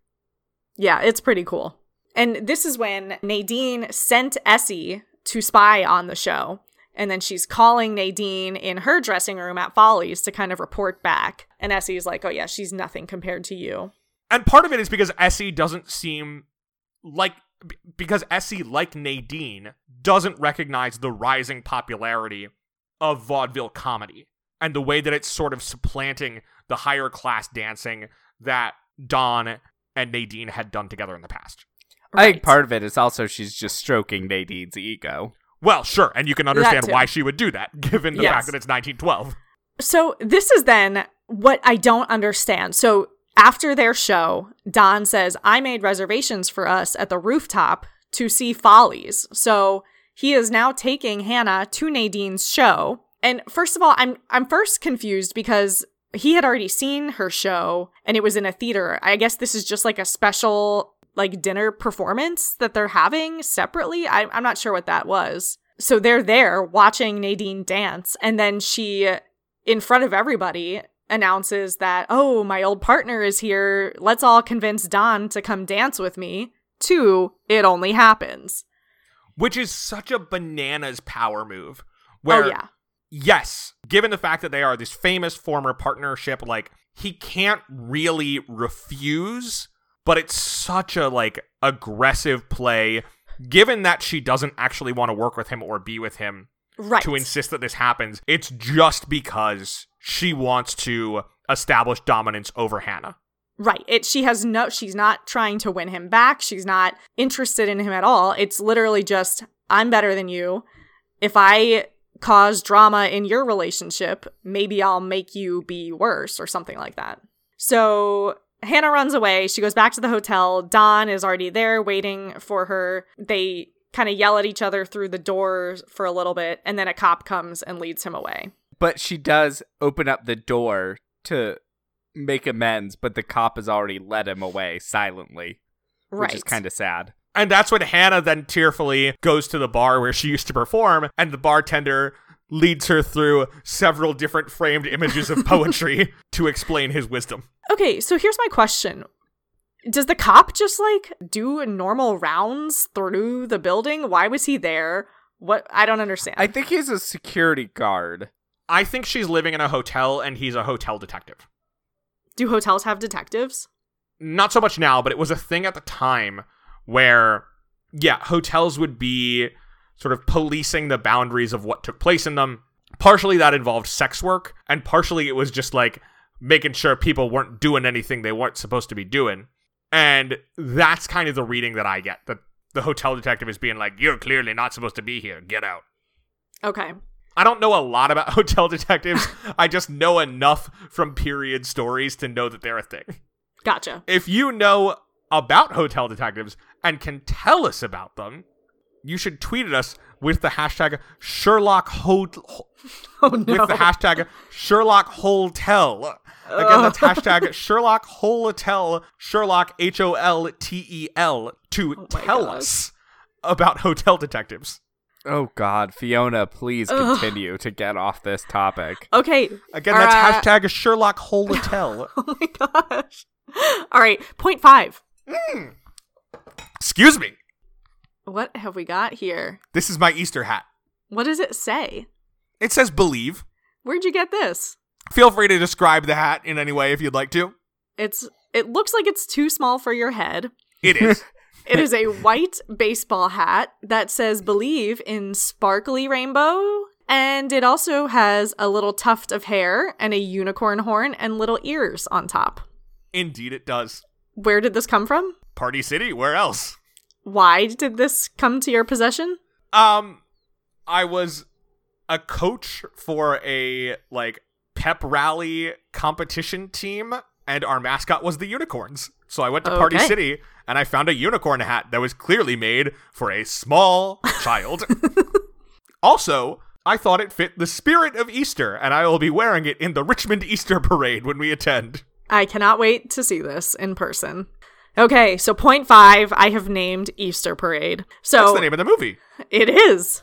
Yeah, it's pretty cool. And this is when Nadine sent Essie to spy on the show. And then she's calling Nadine in her dressing room at Follies to kind of report back. And Essie's like, oh, yeah, she's nothing compared to you. And part of it is because Essie doesn't seem like because Essie, like Nadine, doesn't recognize the rising popularity of vaudeville comedy and the way that it's sort of supplanting the higher class dancing that Don and Nadine had done together in the past. I think part of it is also she's just stroking Nadine's ego. Well, sure, and you can understand why she would do that, given the Yes. fact that it's 1912. So this is then what I don't understand. So after their show, Don says, I made reservations for us at the rooftop to see Follies. So he is now taking Hannah to Nadine's show. And first of all, I'm I'm first confused because he had already seen her show and it was in a theater. I guess this is just like a special like dinner performance that they're having separately. I, I'm not sure what that was. So they're there watching Nadine dance, and then she in front of everybody announces that, oh, my old partner is here. Let's all convince Don to come dance with me. Two, it only happens. Which is such a bananas power move. Oh, Where oh, yeah. Yes, given the fact that they are this famous former partnership, like he can't really refuse, but it's such a like aggressive play given that she doesn't actually want to work with him or be with him Right. to insist that this happens. It's just because she wants to establish dominance over Hannah. Right. It she has no she's not trying to win him back. She's not interested in him at all. It's literally just I'm better than you. If I cause drama in your relationship, maybe I'll make you be worse or something like that. So Hannah runs away. She goes back to the hotel. Don is already there waiting for her. They kind of yell at each other through the doors for a little bit, and then a cop comes and leads him away. But she does open up the door to make amends, but the cop has already led him away silently, Right. which is kind of sad. And that's when Hannah then tearfully goes to the bar where she used to perform, and the bartender leads her through several different framed images of poetry to explain his wisdom. Okay, so here's my question. Does the cop just like do normal rounds through the building? Why was he there? What I don't understand. I think he's a security guard. I think she's living in a hotel and he's a hotel detective. do hotels have detectives? Not so much now, but it was a thing at the time where, yeah, hotels would be sort of policing the boundaries of what took place in them. Partially that involved sex work, and partially it was just like making sure people weren't doing anything they weren't supposed to be doing. And that's kind of the reading that I get that the hotel detective is being like, You're clearly not supposed to be here. Get out. Okay. I don't know a lot about hotel detectives. I just know enough from period stories to know that they're a thing. Gotcha. If you know about hotel detectives and can tell us about them, you should tweet at us with the hashtag Sherlock Ho- Oh no. with the hashtag Sherlock Hotel. Again, that's hashtag Sherlock Hotel, Sherlock H O L T E L, to Oh tell gosh. us about hotel detectives. Oh God, Fiona, please Ugh. continue to get off this topic. okay. Again, Uh, that's hashtag Sherlock Hotel. Oh my gosh. All right. Point five. Hmm. Excuse me. What have we got here? This is my Easter hat. What does it say? It says believe. Where'd you get this? Feel free to describe the hat in any way if you'd like to. It's it looks like it's too small for your head. It is. It is a white baseball hat that says believe in sparkly rainbow. And it also has a little tuft of hair and a unicorn horn and little ears on top. Indeed, it does. Where did this come from? Party City, where else? Why did this come to your possession? Um, I was a coach for a like pep rally competition team, and our mascot was the unicorns. So I went to Party Okay. City and I found a unicorn hat that was clearly made for a small child. also, I thought it fit the spirit of Easter, and I will be wearing it in the Richmond Easter Parade when we attend. I cannot wait to see this in person. Okay, so point five, I have named Easter Parade. That's So the name of the movie. it is.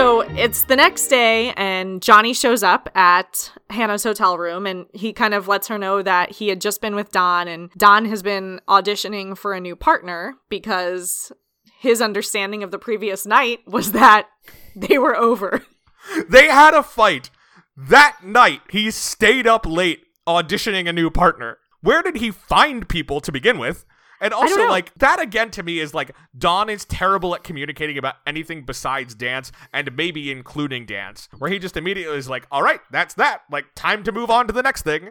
So it's the next day, and Johnny shows up at Hannah's hotel room, and he kind of lets her know that he had just been with Don, and Don has been auditioning for a new partner because his understanding of the previous night was that they were over. They had a fight. That night, he stayed up late auditioning a new partner. Where did he find people to begin with? And also, like, that again to me is like, Don is terrible at communicating about anything besides dance and maybe including dance, where he just immediately is like, all right, that's that. Like, time to move on to the next thing.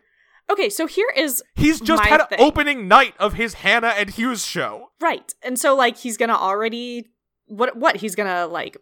Okay, so here is He's just had an thing. opening night of his Hannah and Hewes show. Right. And so like he's going to already what what he's going to like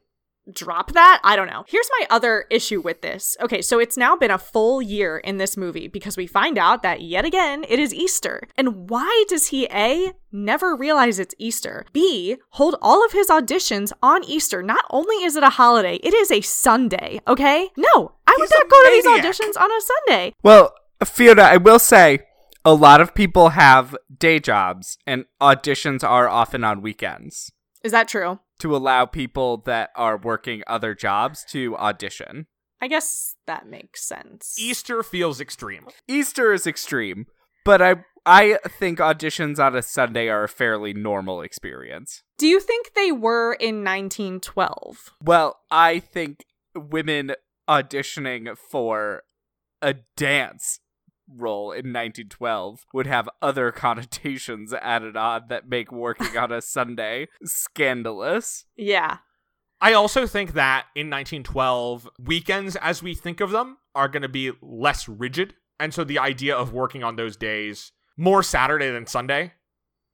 drop that? I don't know. Here's my other issue with this. Okay, so it's now been a full year in this movie because we find out that yet again it is Easter. And why does he A never realize it's Easter? B hold all of his auditions on Easter. Not only is it a holiday, it is a Sunday, okay? No, I would He's a not go to these auditions on a Sunday. Well, Fiona, I will say a lot of people have day jobs, and auditions are often on weekends Is that true? To allow people that are working other jobs to audition. I guess that makes sense. Easter feels extreme. Easter is extreme, but I I think auditions on a Sunday are a fairly normal experience. Do you think they were in 1912? Well, I think women auditioning for a dance role in 1912 would have other connotations added on that make working on a Sunday scandalous. Yeah. I also think that in 1912, weekends as we think of them are going to be less rigid. And so the idea of working on those days more Saturday than Sunday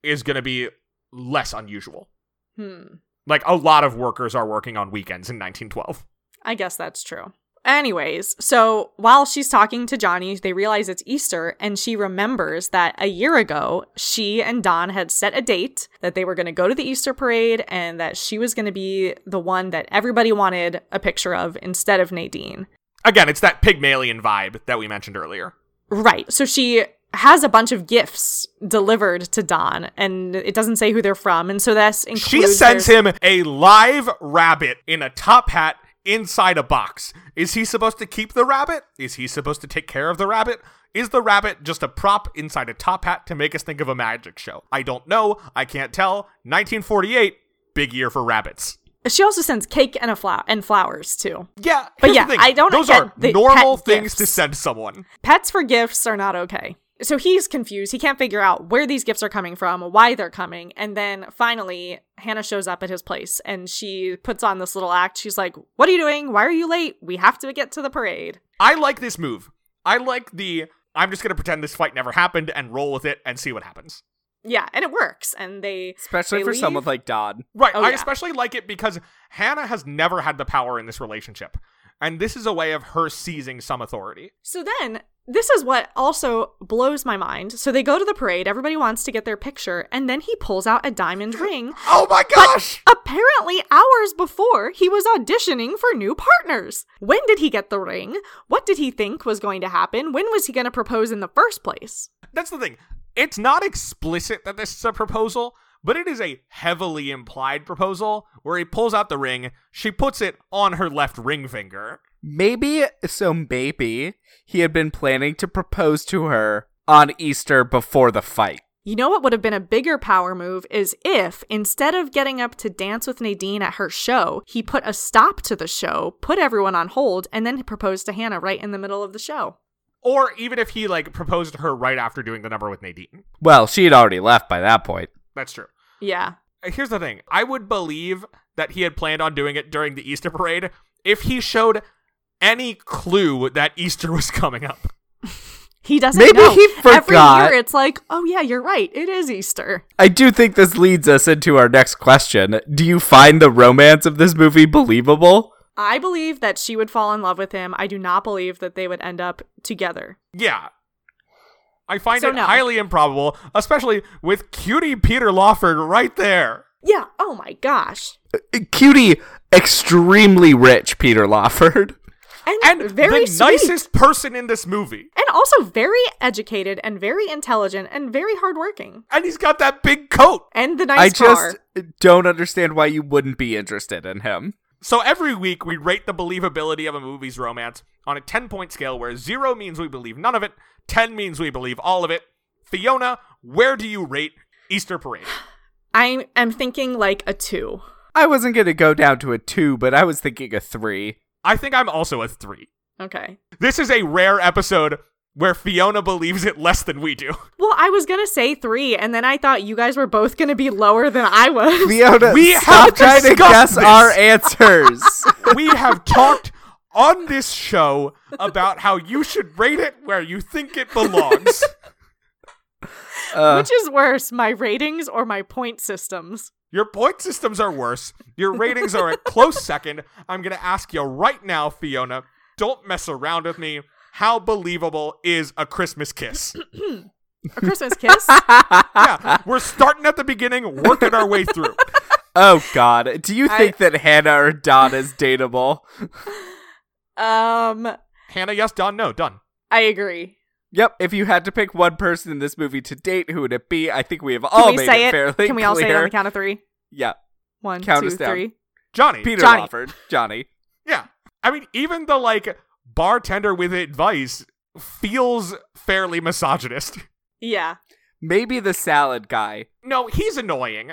is going to be less unusual. Hmm. Like a lot of workers are working on weekends in 1912. I guess that's true. Anyways, so while she's talking to Johnny, they realize it's Easter, and she remembers that a year ago, she and Don had set a date that they were going to go to the Easter parade and that she was going to be the one that everybody wanted a picture of instead of Nadine. Again, it's that Pygmalion vibe that we mentioned earlier. Right. So she has a bunch of gifts delivered to Don, and it doesn't say who they're from. And so that's includes She sends him a live rabbit in a top hat inside a box. Is he supposed to keep the rabbit? Is he supposed to take care of the rabbit? Is the rabbit just a prop inside a top hat to make us think of a magic show? I don't know. I can't tell. 1948, big year for rabbits. She also sends cake and a flower and flowers too. Yeah, But yeah. I don't Those are normal things to send someone. Pets for gifts are not okay. So he's confused. He can't figure out where these gifts are coming from, why they're coming. And then finally, Hannah shows up at his place and she puts on this little act. She's like, What are you doing? Why are you late? We have to get to the parade. I like this move. I like the I'm just gonna pretend this fight never happened and roll with it and see what happens. Yeah, and it works. And they Especially They for someone leave? like Dodd, Right. Oh, I yeah. especially like it because Hannah has never had the power in this relationship. And this is a way of her seizing some authority. So then, this is what also blows my mind. So they go to the parade, everybody wants to get their picture, and then he pulls out a diamond ring. Oh my gosh! Apparently, hours before, he was auditioning for new partners. When did he get the ring? What did he think was going to happen? When was he going to propose in the first place? That's the thing. It's not explicit that this is a proposal, but it is a heavily implied proposal where he pulls out the ring, she puts it on her left ring finger. Maybe, so maybe, he had been planning to propose to her on Easter before the fight. You know what would have been a bigger power move is if, instead of getting up to dance with Nadine at her show, he put a stop to the show, put everyone on hold, and then proposed to Hannah right in the middle of the show. Or even if he like proposed to her right after doing the number with Nadine. Well, she had already left by that point. That's true. Yeah. Uh, here's the thing. I would believe that he had planned on doing it during the Easter parade if he showed any clue that Easter was coming up. He doesn't Maybe know. he Every forgot. year it's like, oh yeah, you're right. It is Easter. I do think this leads us into our next question. Do you find the romance of this movie believable? I believe that she would fall in love with him. I do not believe that they would end up together. Yeah. I find So it no. highly improbable, especially with cutie Peter Lawford right there. Yeah. Oh my gosh. Uh, cutie, extremely rich Peter Lawford. And, And very the sweet. nicest person in this movie. And also very educated and very intelligent and very hardworking. And he's got that big coat. And the I nice car. I just don't understand why you wouldn't be interested in him. So every week we rate the believability of a movie's romance on a 10 point scale where 0 means we believe none of it, 10 means we believe all of it. Fiona, where do you rate Easter Parade? I am thinking like a two. I wasn't going to go down to a two, but I was thinking a three. I think I'm also a 3. Okay. This is a rare episode where Fiona believes it less than we do. Well, I was gonna say three, and then I thought you guys were both gonna be lower than I was. Fiona, We stop have trying to guess this. our answers. we have talked on this show about how you should rate it where you think it belongs. Uh, Which is worse, my ratings or my point systems? Your point systems are worse. Your ratings are a close second. I'm going to ask you right now, Fiona. Don't mess around with me. How believable is a Christmas kiss? A Christmas kiss? Yeah, we're starting at the beginning, working our way through. oh God, do you I- think that Hannah or Don is dateable? um, Hannah, yes, Don, no, done. I agree. Yep. If you had to pick one person in this movie to date, who would it be? I think we have Can all we made say it it? fairly Can we all say it on the count of three? Yeah, One, Count two, down. three. Johnny. Peter Johnny. Lawford, Johnny. Yeah. I mean, even the like bartender with advice feels fairly misogynist. Yeah. Maybe the salad guy. No, he's annoying.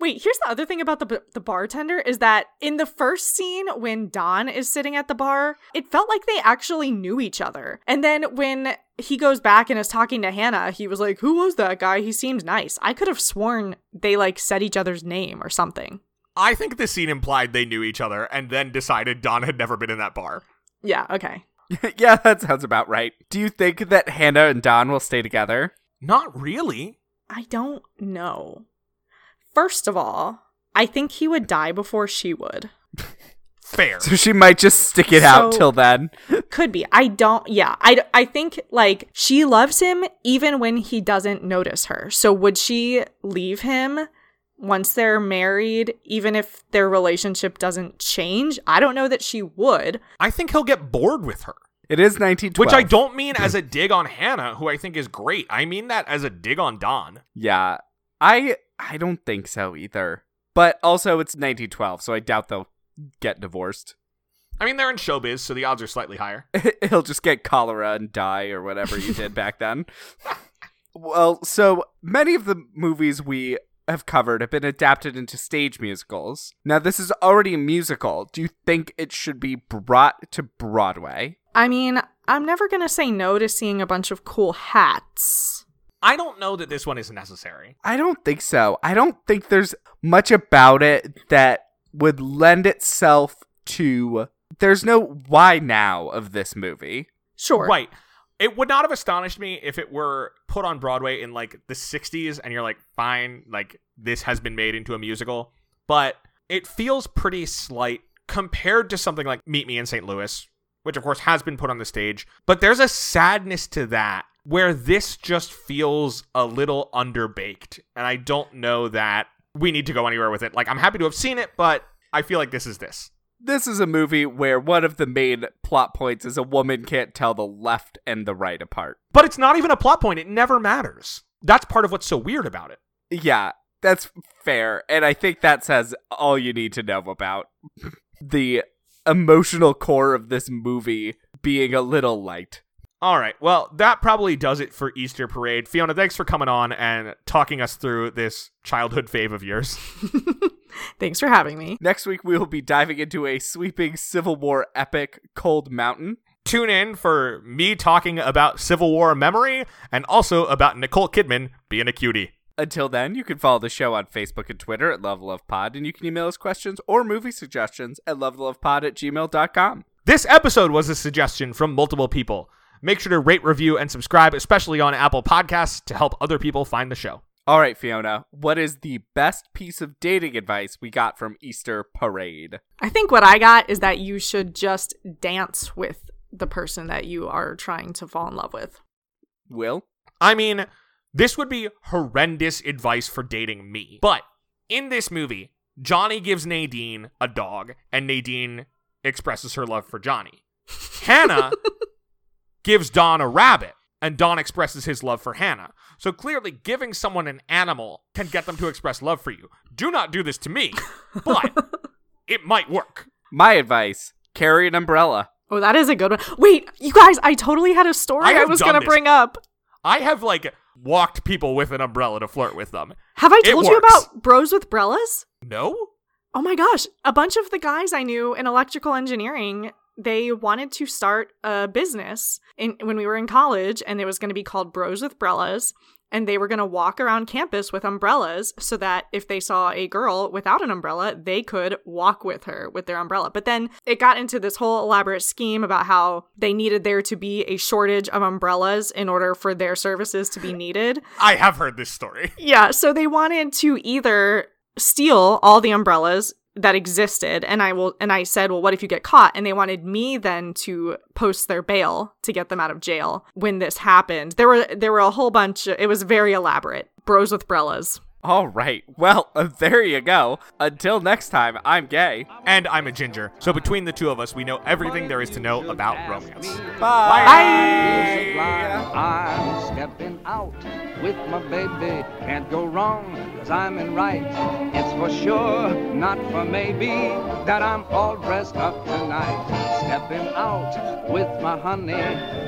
Wait, here's the other thing about the b- the bartender is that in the first scene when Don is sitting at the bar, it felt like they actually knew each other. And then when he goes back and is talking to Hannah, he was like, "Who was that guy? He seemed nice." I could have sworn they like said each other's name or something. I think the scene implied they knew each other and then decided Don had never been in that bar. Yeah, okay. yeah, that sounds about right. Do you think that Hannah and Don will stay together? Not really. I don't know. First of all, I think he would die before she would. Fair. So she might just stick it out till then. Could be. I don't. Yeah. I, I think like she loves him even when he doesn't notice her. So would she leave him once they're married, even if their relationship doesn't change? I don't know that she would. I think he'll get bored with her. It is 1912. Which I don't mean as a dig on Hannah, who I think is great. I mean that as a dig on Don. Yeah, I I don't think so either. But also, it's 1912, so I doubt they'll get divorced. I mean, they're in showbiz, so the odds are slightly higher. He'll just get cholera and die or whatever you did back then. Well, so many of the movies we have covered have been adapted into stage musicals. Now, this is already a musical. Do you think it should be brought to Broadway? I mean, I'm never going to say no to seeing a bunch of cool hats. I don't know that this one is necessary. I don't think so. I don't think there's much about it that would lend itself to. There's no why now of this movie. Sure. Right. It would not have astonished me if it were put on Broadway in like the 60s and you're like, fine, like this has been made into a musical. But it feels pretty slight compared to something like Meet Me in St. Louis, which of course has been put on the stage. But there's a sadness to that where this just feels a little underbaked. And I don't know that we need to go anywhere with it. Like, I'm happy to have seen it, but I feel like this is this. This is a movie where one of the main plot points is a woman can't tell the left and the right apart. But it's not even a plot point. It never matters. That's part of what's so weird about it. Yeah, that's fair. And I think that says all you need to know about the emotional core of this movie being a little light. All right. Well, that probably does it for Easter Parade. Fiona, thanks for coming on and talking us through this childhood fave of yours. Thanks for having me. Next week, we will be diving into a sweeping Civil War epic, Cold Mountain. Tune in for me talking about Civil War memory and also about Nicole Kidman being a cutie. Until then, you can follow the show on Facebook and Twitter at Love Love Pod, and you can email us questions or movie suggestions at lovelovepod at gmail.com. This episode was a suggestion from multiple people. Make sure to rate, review, and subscribe, especially on Apple Podcasts, to help other people find the show. All right, Fiona, what is the best piece of dating advice we got from Easter Parade? I think what I got is that you should just dance with the person that you are trying to fall in love with. Will? I mean, this would be horrendous advice for dating me. But in this movie, Johnny gives Nadine a dog, and Nadine expresses her love for Johnny. Hannah gives Don a rabbit, and Don expresses his love for Hannah. So clearly, giving someone an animal can get them to express love for you. Do not do this to me, but it might work. My advice carry an umbrella. Oh, that is a good one. Wait, you guys, I totally had a story I I, was going to bring up. I have, like, walked people with an umbrella to flirt with them. Have I told you about bros with brellas? No? Oh my gosh, a bunch of the guys I knew in electrical engineering, they wanted to start a business in when we were in college and it was going to be called Bros with Brellas and they were going to walk around campus with umbrellas so that if they saw a girl without an umbrella, they could walk with her with their umbrella. But then it got into this whole elaborate scheme about how they needed there to be a shortage of umbrellas in order for their services to be needed. I have heard this story. Yeah, so they wanted to either steal all the umbrellas that existed and I will and I said, "Well, what if you get caught?" And they wanted me then to post their bail to get them out of jail when this happened. There were there were a whole bunch it was very elaborate. Bros with brellas. All right. Well, uh, there you go. Until next time, I'm gay. And I'm a ginger. So between the two of us, we know everything there is to know about romance. Bye. Bye. I'm stepping out with my baby. Can't go wrong, cause I'm in right. It's for sure, not for maybe, that I'm all dressed up tonight. Stepping out with my honey.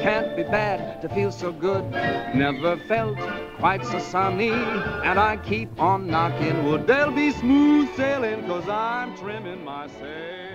Can't be bad to feel so good. Never felt quite so sunny. And I keep on knocking wood. They'll be smooth sailing, cause I'm trimming my sail.